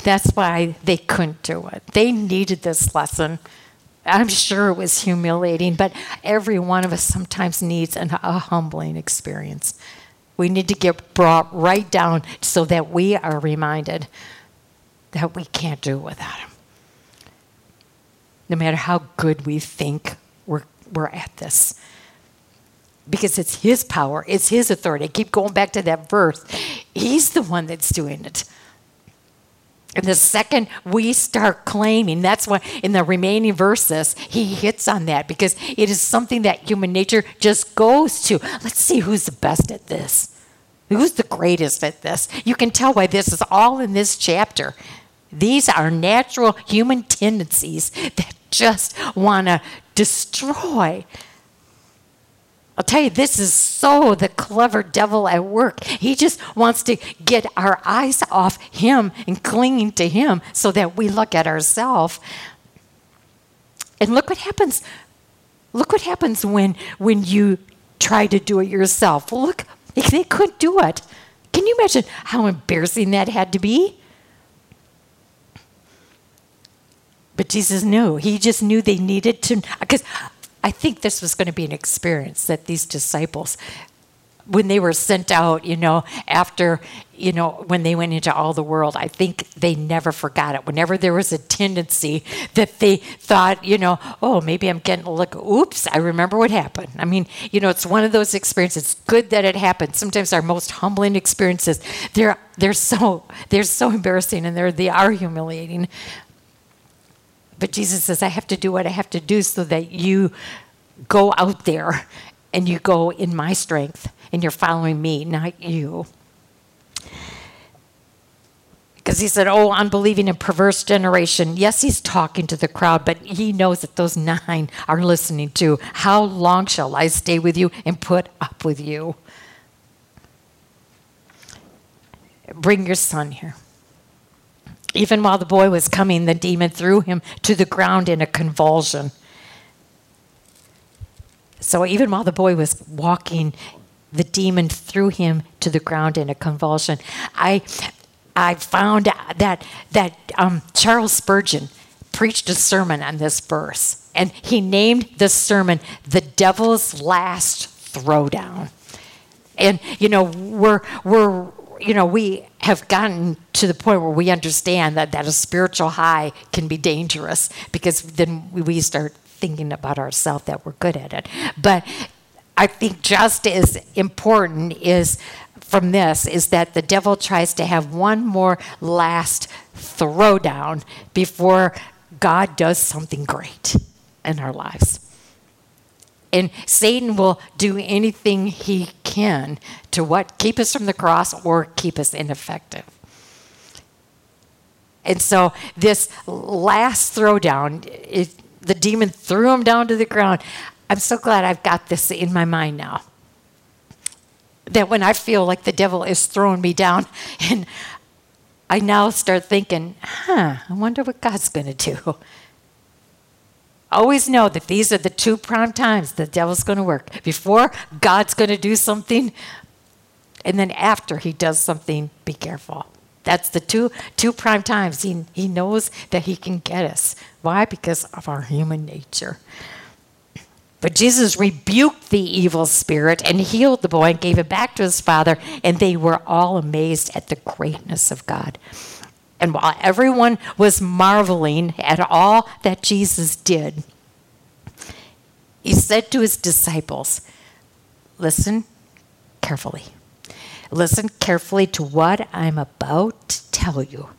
That's why they couldn't do it. They needed this lesson. I'm sure it was humiliating, but every one of us sometimes needs an, a humbling experience. We need to get brought right down so that we are reminded that we can't do without Him. No matter how good we think we're, we're at this. Because it's His power, it's His authority. I keep going back to that verse. He's the one that's doing it. And the second we start claiming, that's why in the remaining verses, he hits on that because it is something that human nature just goes to. Let's see who's the best at this. Who's the greatest at this? You can tell why this is all in this chapter. These are natural human tendencies that just want to destroy. I'll tell you, this is so the clever devil at work. He just wants to get our eyes off him and clinging to him so that we look at ourselves. And look what happens. Look what happens when when you try to do it yourself. Look, they couldn't do it. Can you imagine how embarrassing that had to be? But Jesus knew. He just knew they needed to, because I think this was going to be an experience that these disciples, when they were sent out, you know, after, you know, when they went into all the world, I think they never forgot it. Whenever there was a tendency that they thought, you know, oh, maybe I'm getting a look, oops, I remember what happened. I mean, you know, it's one of those experiences. It's good that it happened. Sometimes our most humbling experiences, they're they're so they're so embarrassing and they're they are humiliating. But Jesus says, I have to do what I have to do so that you go out there and you go in my strength and you're following me, not you. Because he said, Oh, unbelieving and perverse generation. Yes, he's talking to the crowd, but he knows that those nine are listening to. How long shall I stay with you and put up with you? Bring your son here. Even while the boy was coming, the demon threw him to the ground in a convulsion. So even while the boy was walking, the demon threw him to the ground in a convulsion. I, I found that that um, Charles Spurgeon preached a sermon on this verse, and he named the sermon "The Devil's Last Throwdown." And you know, we're we're you know, we have gotten to the point where we understand that, that a spiritual high can be dangerous because then we start thinking about ourselves that we're good at it. But I think just as important is from this is that the devil tries to have one more last throwdown before God does something great in our lives. And Satan will do anything he can to what? Keep us from the cross or keep us ineffective. And so this last throwdown, it, the demon threw him down to the ground. I'm so glad I've got this in my mind now. That when I feel like the devil is throwing me down, [LAUGHS] and I now start thinking, huh, I wonder what God's going to do. Always know that these are the two prime times the devil's going to work. Before God's going to do something, and then after he does something, be careful. That's the two two prime times. He, he knows that he can get us. Why? Because of our human nature. But Jesus rebuked the evil spirit and healed the boy and gave it back to his father, and they were all amazed at the greatness of God. And while everyone was marveling at all that Jesus did, he said to his disciples, Listen carefully. Listen carefully to what I'm about to tell you.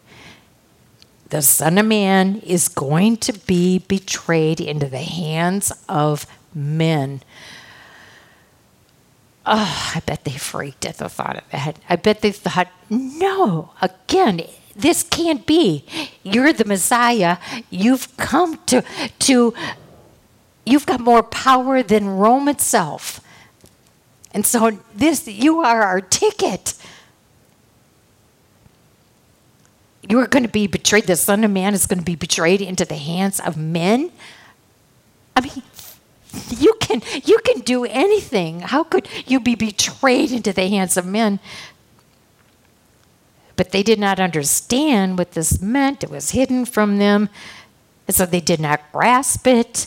The Son of Man is going to be betrayed into the hands of men. Oh, I bet they freaked at the thought of that. I bet they thought, no, again, this can't be. You're the Messiah. You've come to to you've got more power than Rome itself. And so this you are our ticket. You are going to be betrayed. The Son of Man is going to be betrayed into the hands of men. I mean, you can you can do anything. How could you be betrayed into the hands of men? But they did not understand what this meant. It was hidden from them. And so they did not grasp it.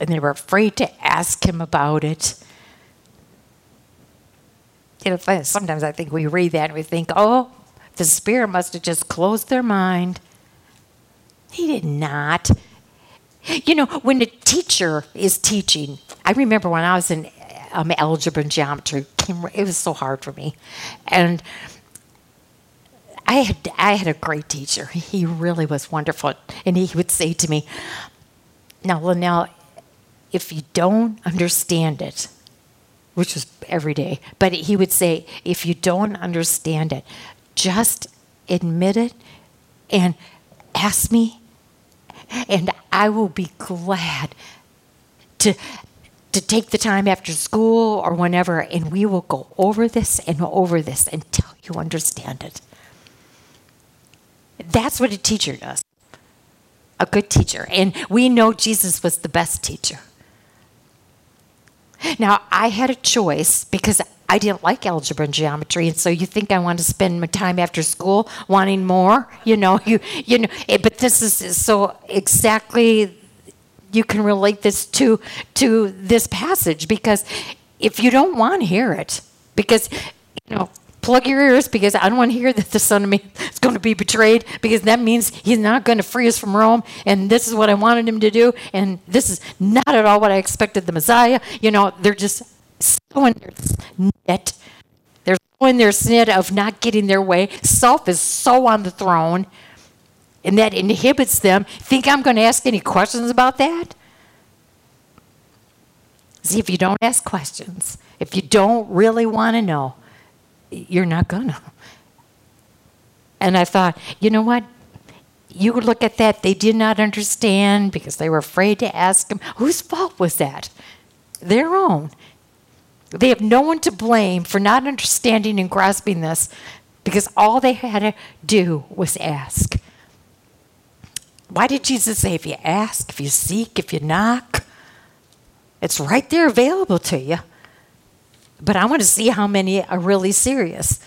And they were afraid to ask him about it. You know, sometimes I think we read that and we think, oh, the Spirit must have just closed their mind. He did not. You know, when a teacher is teaching, I remember when I was in um, algebra and geometry. It was so hard for me, and I had I had a great teacher. He really was wonderful, and he would say to me, "Now, Linnell, if you don't understand it, which was every day. But he would say, if you don't understand it, just admit it and ask me, and I will be glad to to take the time after school or whenever, and we will go over this and over this until you understand it. That's what a teacher does. A good teacher. And we know Jesus was the best teacher. Now, I had a choice because I didn't like algebra and geometry, and so you think I want to spend my time after school wanting more, you know, [LAUGHS] you you know. Eh, but this is so exactly you can relate this to to this passage because if you don't want to hear it, because you know plug your ears because I don't want to hear that the Son of Man [LAUGHS] is going to be betrayed because that means he's not going to free us from Rome. And this is what I wanted him to do. And this is not at all what I expected the Messiah. You know, they're just so in their snit. They're so in their snit of not getting their way. Self is so on the throne. And that inhibits them. Think I'm going to ask any questions about that? See, if you don't ask questions, if you don't really want to know, you're not gonna. And I thought, you know what? You look at that, they did not understand because they were afraid to ask him. Whose fault was that? Their own. They have no one to blame for not understanding and grasping this because all they had to do was ask. Why did Jesus say, if you ask, if you seek, if you knock, it's right there available to you? But I want to see how many are really serious.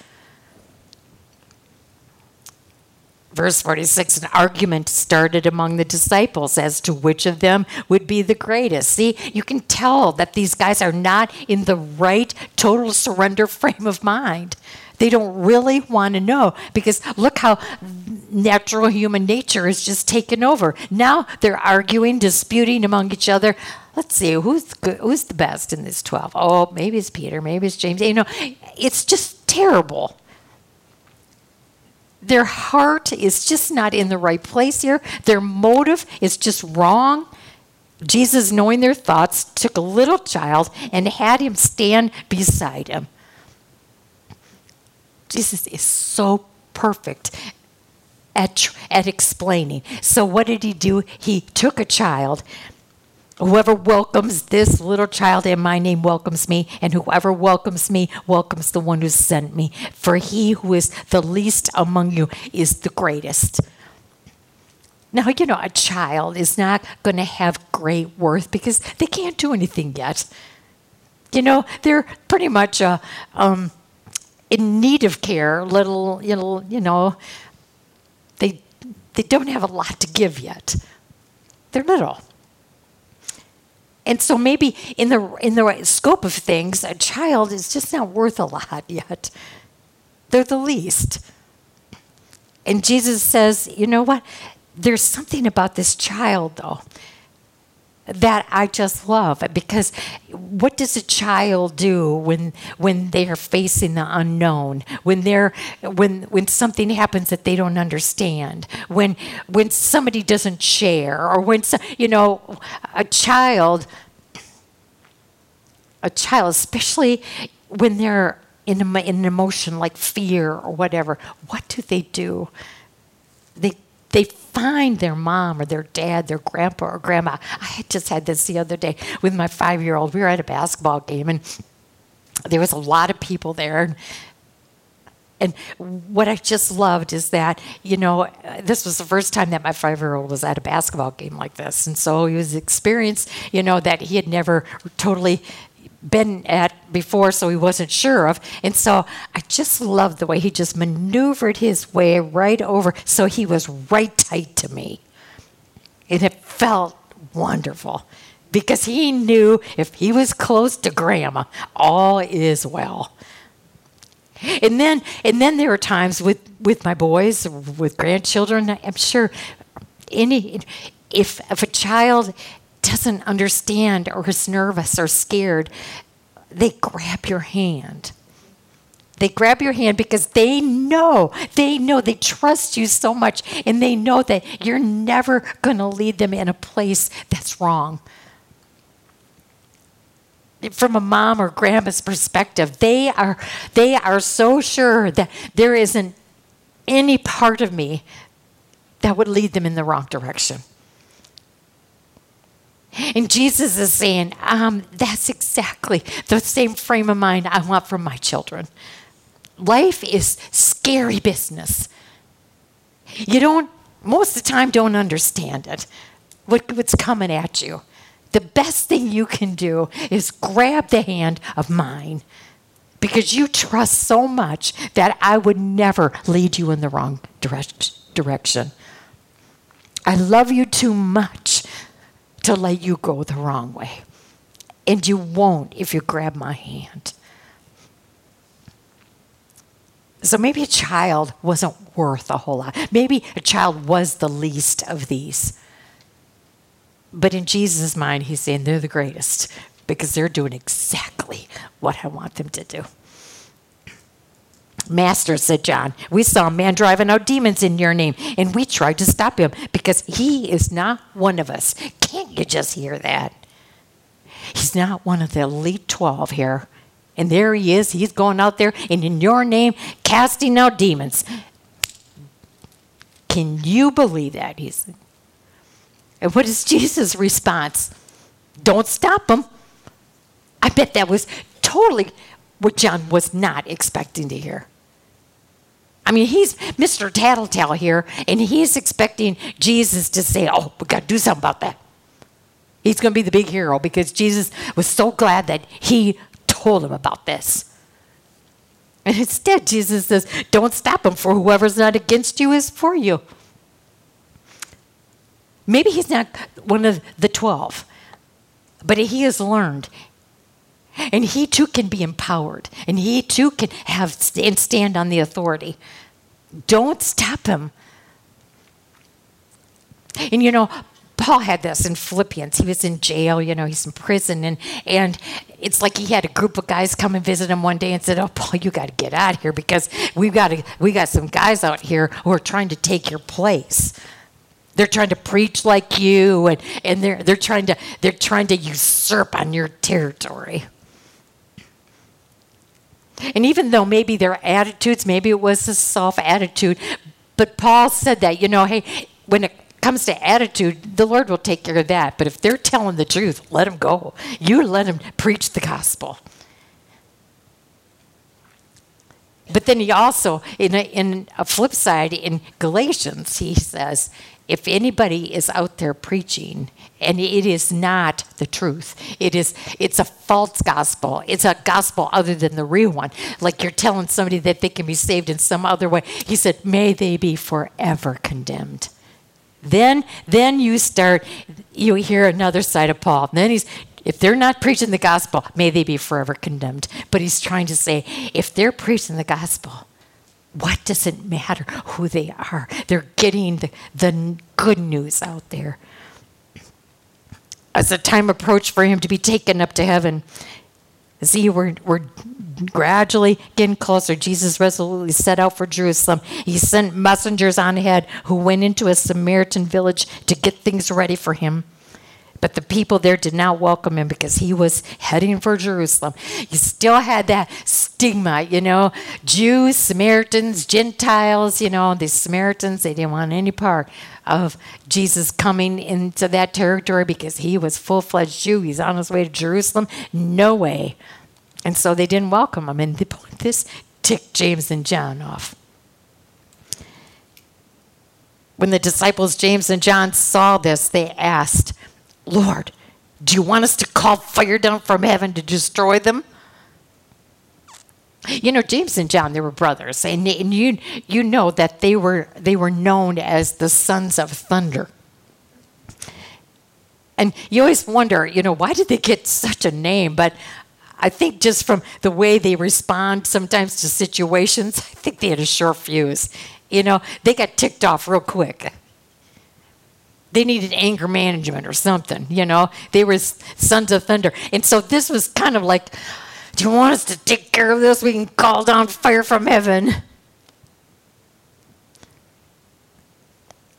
Verse 46 an argument started among the disciples as to which of them would be the greatest. See, you can tell that these guys are not in the right total surrender frame of mind. They don't really want to know because look how natural human nature is just taken over. Now they're arguing, disputing among each other let's see who's good, who's the best in this 12 oh maybe it's peter maybe it's james you know it's just terrible their heart is just not in the right place here. Their motive is just wrong. Jesus knowing their thoughts took a little child and had him stand beside him. Jesus is so perfect at, at explaining. So what did he do? He took a child Whoever welcomes this little child in my name welcomes me, and whoever welcomes me welcomes the one who sent me. For he who is the least among you is the greatest. Now, you know, a child is not going to have great worth because they can't do anything yet. You know, they're pretty much uh, um, in need of care, little, you know, you know, they, they don't have a lot to give yet. They're little. And so maybe in the in the scope of things, a child is just not worth a lot [LAUGHS] yet. They're the least. And Jesus says, you know what? There's something about this child though that I just love because what does a child do when when they are facing the unknown when they're when when something happens that they don't understand when when somebody doesn't share or when you know a child a child especially when they're in, in an emotion like fear or whatever what do they do? They they find their mom or their dad, their grandpa or grandma. I just had this the other day with my five year old. We were at a basketball game and there was a lot of people there. And what I just loved is that, you know, this was the first time that my five year old was at a basketball game like this. And so he was experienced, you know, that he had never totally been at before, so he wasn't sure of. And so I just loved the way he just maneuvered his way right over, so he was right tight to me. And it felt wonderful because he knew if he was close to grandma, all is well. And then, and then there are times with, with my boys, with grandchildren. I'm sure any if if a child doesn't understand or is nervous or scared, they grab your hand. They grab your hand because they know, they know, they trust you so much, and they know that you're never going to lead them in a place that's wrong. from a mom or grandma's perspective, they are they are so sure that there isn't any part of me that would lead them in the wrong direction. And Jesus is saying, um, that's exactly the same frame of mind I want from my children. Life is scary business. You don't, most of the time, don't understand it, what, what's coming at you. The best thing you can do is grab the hand of mine because you trust so much that I would never lead you in the wrong direct, direction. I love you too much to let you go the wrong way. And you won't if you grab my hand. So maybe a child wasn't worth a whole lot. Maybe a child was the least of these. But in Jesus' mind, he's saying they're the greatest because they're doing exactly what I want them to do. Master, said John, we saw a man driving out demons in your name, and we tried to stop him because he is not one of us. Can't you just hear that? He's not one of the elite 12 here. And there he is. He's going out there and in your name casting out demons. Can you believe that? He's and what is Jesus' response? Don't stop him. I bet that was totally what John was not expecting to hear. I mean, he's Mr. Tattletale here, and he's expecting Jesus to say, Oh, we got to do something about that. He's going to be the big hero because Jesus was so glad that he told him about this. And instead, Jesus says, Don't stop him, for whoever's not against you is for you. Maybe he's not one of the 12, but he has learned. And he too can be empowered, and he too can have and stand on the authority. Don't stop him. And you know, Paul had this in Philippians. He was in jail, you know, he's in prison, and and it's like he had a group of guys come and visit him one day and said, "Oh, Paul, you got to get out of here because we've got to, we got some guys out here who are trying to take your place." They're trying to preach like you, and, and they're, they're, trying to, they're trying to usurp on your territory. And even though maybe their attitudes, maybe it was a self attitude, but Paul said that, you know, hey, when it comes to attitude, the Lord will take care of that. But if they're telling the truth, let them go. You let them preach the gospel. But then he also, in a, in a flip side, in Galatians, he says, if anybody is out there preaching and it is not the truth it is it's a false gospel. It's a gospel other than the real one. Like you're telling somebody that they can be saved in some other way. He said may they be forever condemned. Then then you start you hear another side of paul. And then he's if they're not preaching the gospel may they be forever condemned. But he's trying to say if they're preaching the gospel what does it matter who they are? They're getting the, the good news out there. As the time approached for him to be taken up to heaven, see, we're, we're gradually getting closer. Jesus resolutely set out for Jerusalem. He sent messengers on ahead who went into a Samaritan village to get things ready for him. But the people there did not welcome him because he was heading for Jerusalem. He still had that stigma, you know, Jews, Samaritans, Gentiles, you know, the Samaritans, they didn't want any part of Jesus coming into that territory because he was full fledged Jew. He's on his way to Jerusalem. No way. And so they didn't welcome him. And this ticked James and John off. When the disciples, James and John, saw this, they asked, Lord, do you want us to call fire down from heaven to destroy them? You know, James and John, they were brothers, and, and you you know that they were they were known as the sons of thunder. And you always wonder, you know, why did they get such a name? But I think just from the way they respond sometimes to situations, I think they had a short fuse. You know, they got ticked off real quick they needed anger management or something, you know. They were sons of thunder. And so this was kind of like, do you want us to take care of this? We can call down fire from heaven.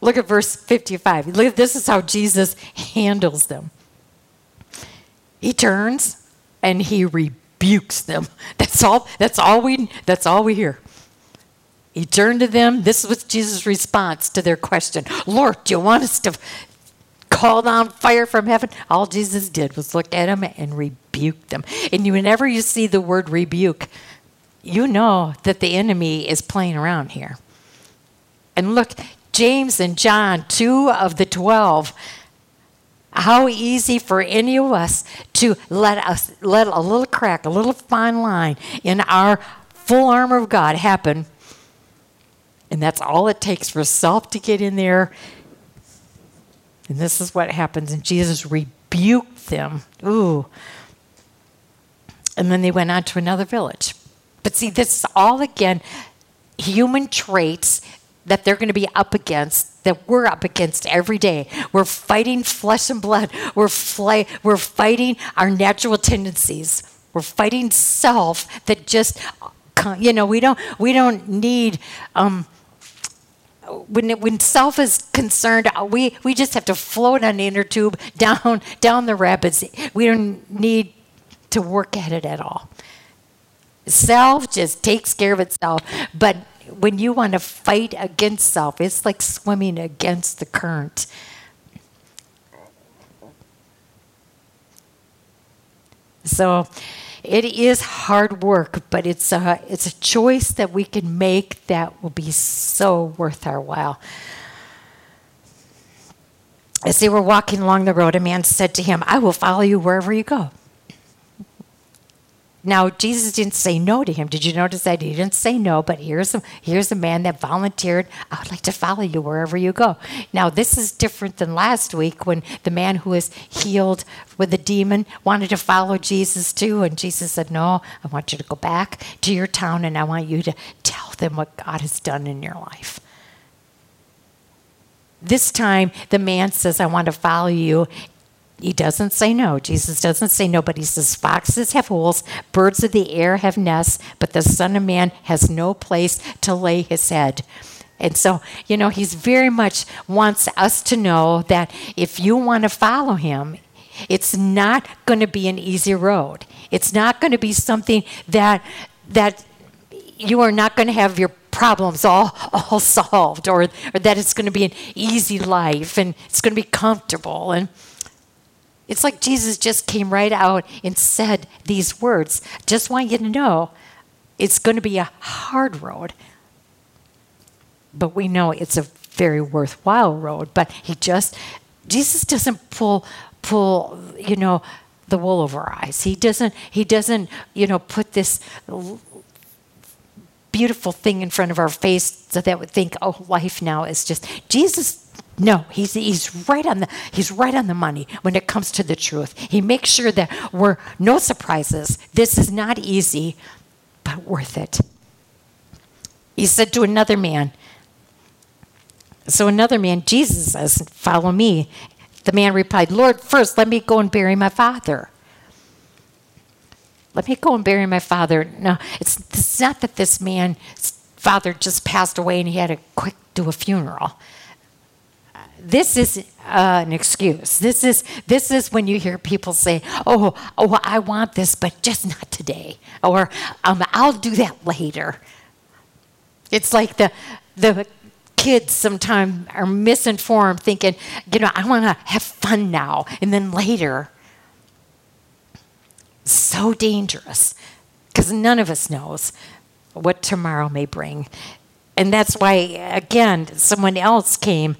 Look at verse 55. Look, this is how Jesus handles them. He turns and he rebukes them. [LAUGHS] That's all that's all we that's all we hear. He turned to them. This was Jesus' response to their question. Lord, do you want us to call down fire from heaven? All Jesus did was look at them and rebuke them. And whenever you see the word rebuke, you know that the enemy is playing around here. And look, James and John, two of the twelve, how easy for any of us to let us let a little crack, a little fine line in our full armor of God happen. And that's all it takes for self to get in there. And this is what happens. And Jesus rebuked them. Ooh. And then they went on to another village. But see, this is all again human traits that they're going to be up against, that we're up against every day. We're fighting flesh and blood. We're, fly, we're fighting our natural tendencies. We're fighting self that just, you know, we don't, we don't need, um, when, it, when self is concerned, uh, we, we just have to float on the inner tube [LAUGHS] down, down the rapids. We don't need to work at it at all. Self just takes care of itself. But when you want to fight against self, it's like swimming against the current. So it is hard work, but it's a, it's a choice that we can make that will be so worth our while. As they were walking along the road, a man said to him, I will follow you wherever you go. Now, Jesus didn't say no to him. Did you notice that? He didn't say no, but here's a, here's a man that volunteered, I would like to follow you wherever you go. Now, this is different than last week when the man who was healed with the demon wanted to follow Jesus too. And Jesus said, No, I want you to go back to your town and I want you to tell them what God has done in your life. This time, the man says, I want to follow you. He doesn't say no. Jesus doesn't say no, but he says, Foxes have holes, birds of the air have nests, but the Son of Man has no place to lay his head. And so, you know, he's very much wants us to know that if you want to follow him, it's not going to be an easy road. It's not going to be something that that you are not going to have your problems all, all solved or, or that it's going to be an easy life and it's going to be comfortable and it's like Jesus just came right out and said these words. Just want you to know it's going to be a hard road. But we know it's a very worthwhile road. But he just, Jesus doesn't pull, pull, you know, the wool over our eyes. He doesn't, he doesn't, you know, put this beautiful thing in front of our face so that we think, oh, life now is just, Jesus no, he's, he's right on the he's right on the money when it comes to the truth. He makes sure that we're no surprises. This is not easy, but worth it. He said to another man. So another man, Jesus says, "Follow me." The man replied, "Lord, first let me go and bury my father." Let me go and bury my father. No, it's, it's not that this man's father just passed away and he had to quick do a funeral this is uh, an excuse. This is this is when you hear people say, "Oh, oh, I want this, but just not today," or um, "I'll do that later." It's like the the kids sometimes are misinformed, thinking, "You know, I want to have fun now, and then later." So dangerous, because none of us knows what tomorrow may bring, and that's why again someone else came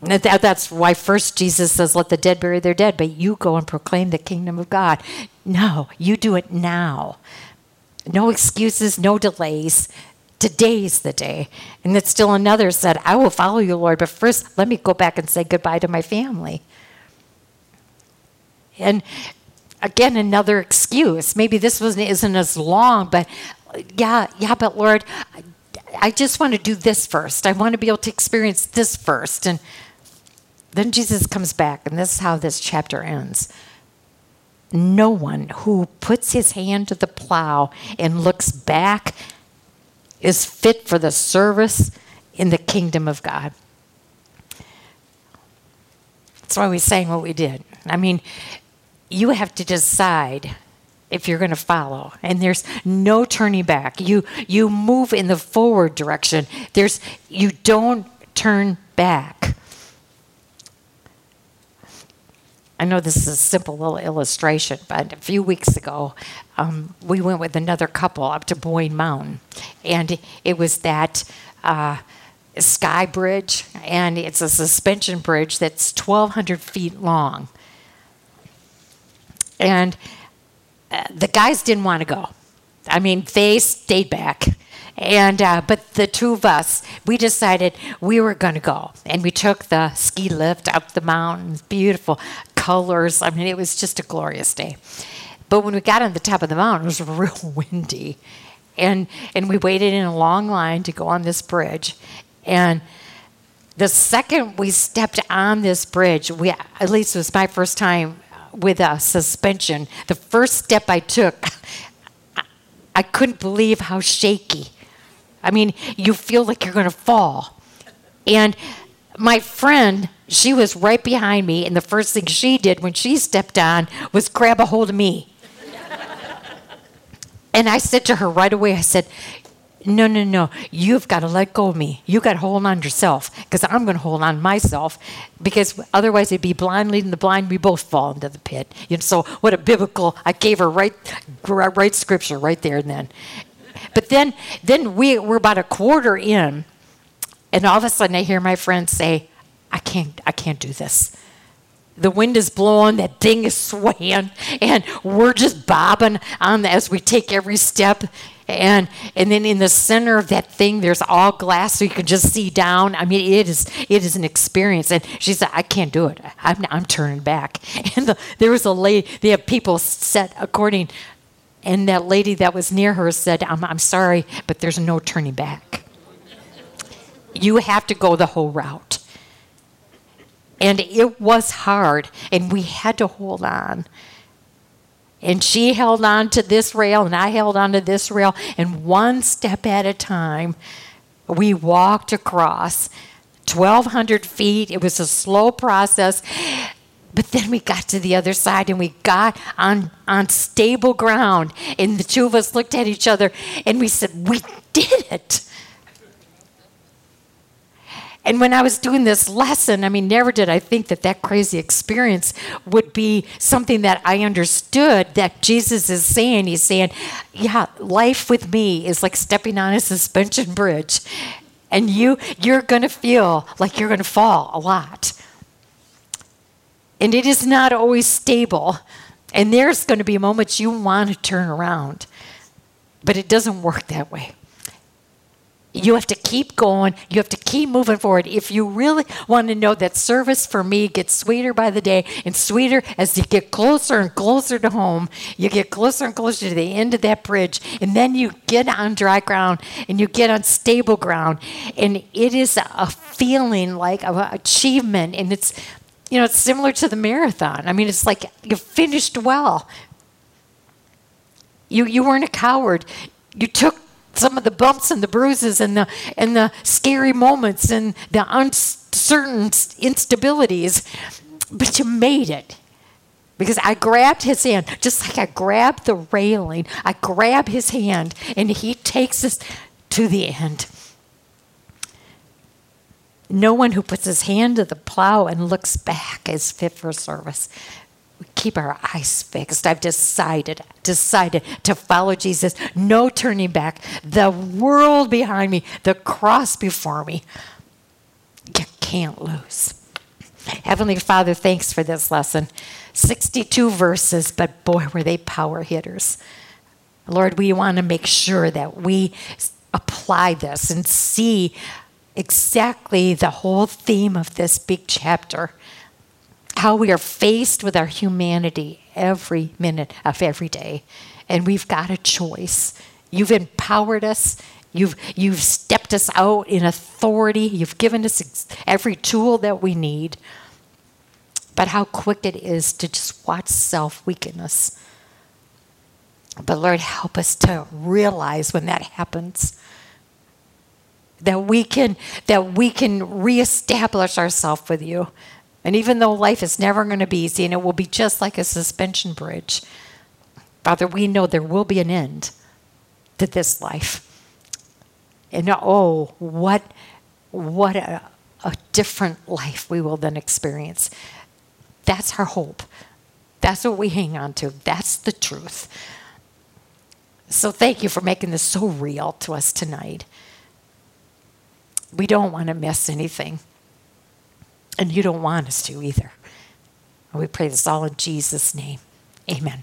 that's why first Jesus says, Let the dead bury their dead, but you go and proclaim the kingdom of God. No, you do it now. No excuses, no delays. Today's the day. And then still another said, I will follow you, Lord, but first let me go back and say goodbye to my family. And again, another excuse. Maybe this wasn't isn't as long, but yeah, yeah, but Lord, I just want to do this first. I want to be able to experience this first. And then Jesus comes back, and this is how this chapter ends. No one who puts his hand to the plow and looks back is fit for the service in the kingdom of God. That's why we sang what we did. I mean, you have to decide if you're going to follow and there's no turning back you you move in the forward direction there's you don't turn back I know this is a simple little illustration, but a few weeks ago, um, we went with another couple up to Boyne Mountain, and it was that uh, sky bridge, and it's a suspension bridge that's 1,200 feet long. And uh, the guys didn't want to go. I mean, they stayed back. And uh, but the two of us, we decided we were going to go, and we took the ski lift up the mountains. Beautiful colors. I mean, it was just a glorious day. But when we got on the top of the mountain, it was [LAUGHS] real windy, and and we waited in a long line to go on this bridge, and the second we stepped on this bridge, we at least it was my first time with a suspension. The first step I took, I couldn't believe how shaky. I mean, you feel like you're going to fall. And my friend, she was right behind me, and the first thing she did when she stepped on was grab a hold of me. and I said to her right away, I said, no, no, no. You've got to let go of me. You got to hold on yourself because I'm going to hold on myself because otherwise it'd be blind leading the blind. We both fall into the pit. You know, so what a biblical, I gave her right, right scripture right there and then. But then, then we were about a quarter in and all of a sudden I hear my friend say, I can't, I can't do this. The wind is blowing, that thing is swaying, and we're just bobbing on as we take every step. And and then in the center of that thing there's all glass so you can just see down. I mean it is it is an experience. And she said i can't do it. I'm, I'm turning back. [LAUGHS] And the, there was a lady they have people set according and that lady that was near her said i'm, I'm sorry but there's no turning back. You have to go the whole route and it was hard and we had to hold on and she held on to this rail, and I held on to this rail. And one step at a time, we walked across 1,200 feet. It was a slow process. But then we got to the other side and we got on, on stable ground. And the two of us looked at each other and we said, We did it. And when I was doing this lesson, I mean, never did I think that that crazy experience would be something that I understood that Jesus is saying. He's saying, yeah, life with me is like stepping on a suspension bridge. And you, you're going to feel like you're going to fall a lot. And it is not always stable. And there's going to be moments you want to turn around. But it doesn't work that way. You have to keep going. You have to keep moving forward. If you really want to know that service for me gets sweeter by the day and sweeter as you get closer and closer to home, you get closer and closer to the end of that bridge, and then you get on dry ground and you get on stable ground. And it is a feeling like of achievement. And it's, you know, it's similar to the marathon. I mean, it's like you finished well. You, you weren't a coward. You took some of the bumps and the bruises and the and the scary moments and the uncertain instabilities, but you made it. Because I grabbed his hand, just like I grabbed the railing, I grab his hand, and he takes us to the end. No one who puts his hand to the plow and looks back is fit for service keep our eyes fixed. I've decided, decided to follow Jesus. No turning back. The world behind me, the cross before me. You can't lose. Heavenly Father, thanks for this lesson. 62 verses, but boy, were they power hitters. Lord, we want to make sure that we apply this and see exactly the whole theme of this big chapter how we are faced with our humanity every minute of every day. And we've got a choice. You've empowered us. You've, you've stepped us out in authority. You've given us every tool that we need. But how quick it is to just watch self weaken us. But Lord, help us to realize when that happens that we can that we can reestablish ourselves with you and even though life is never going to be easy and it will be just like a suspension bridge, Father, we know there will be an end to this life. And oh, what, what a, a different life we will then experience. That's our hope. That's what we hang on to. That's the truth. So thank you for making this so real to us tonight. We don't want to miss anything. And you don't want us to either. we pray this all in Jesus' name. Amen.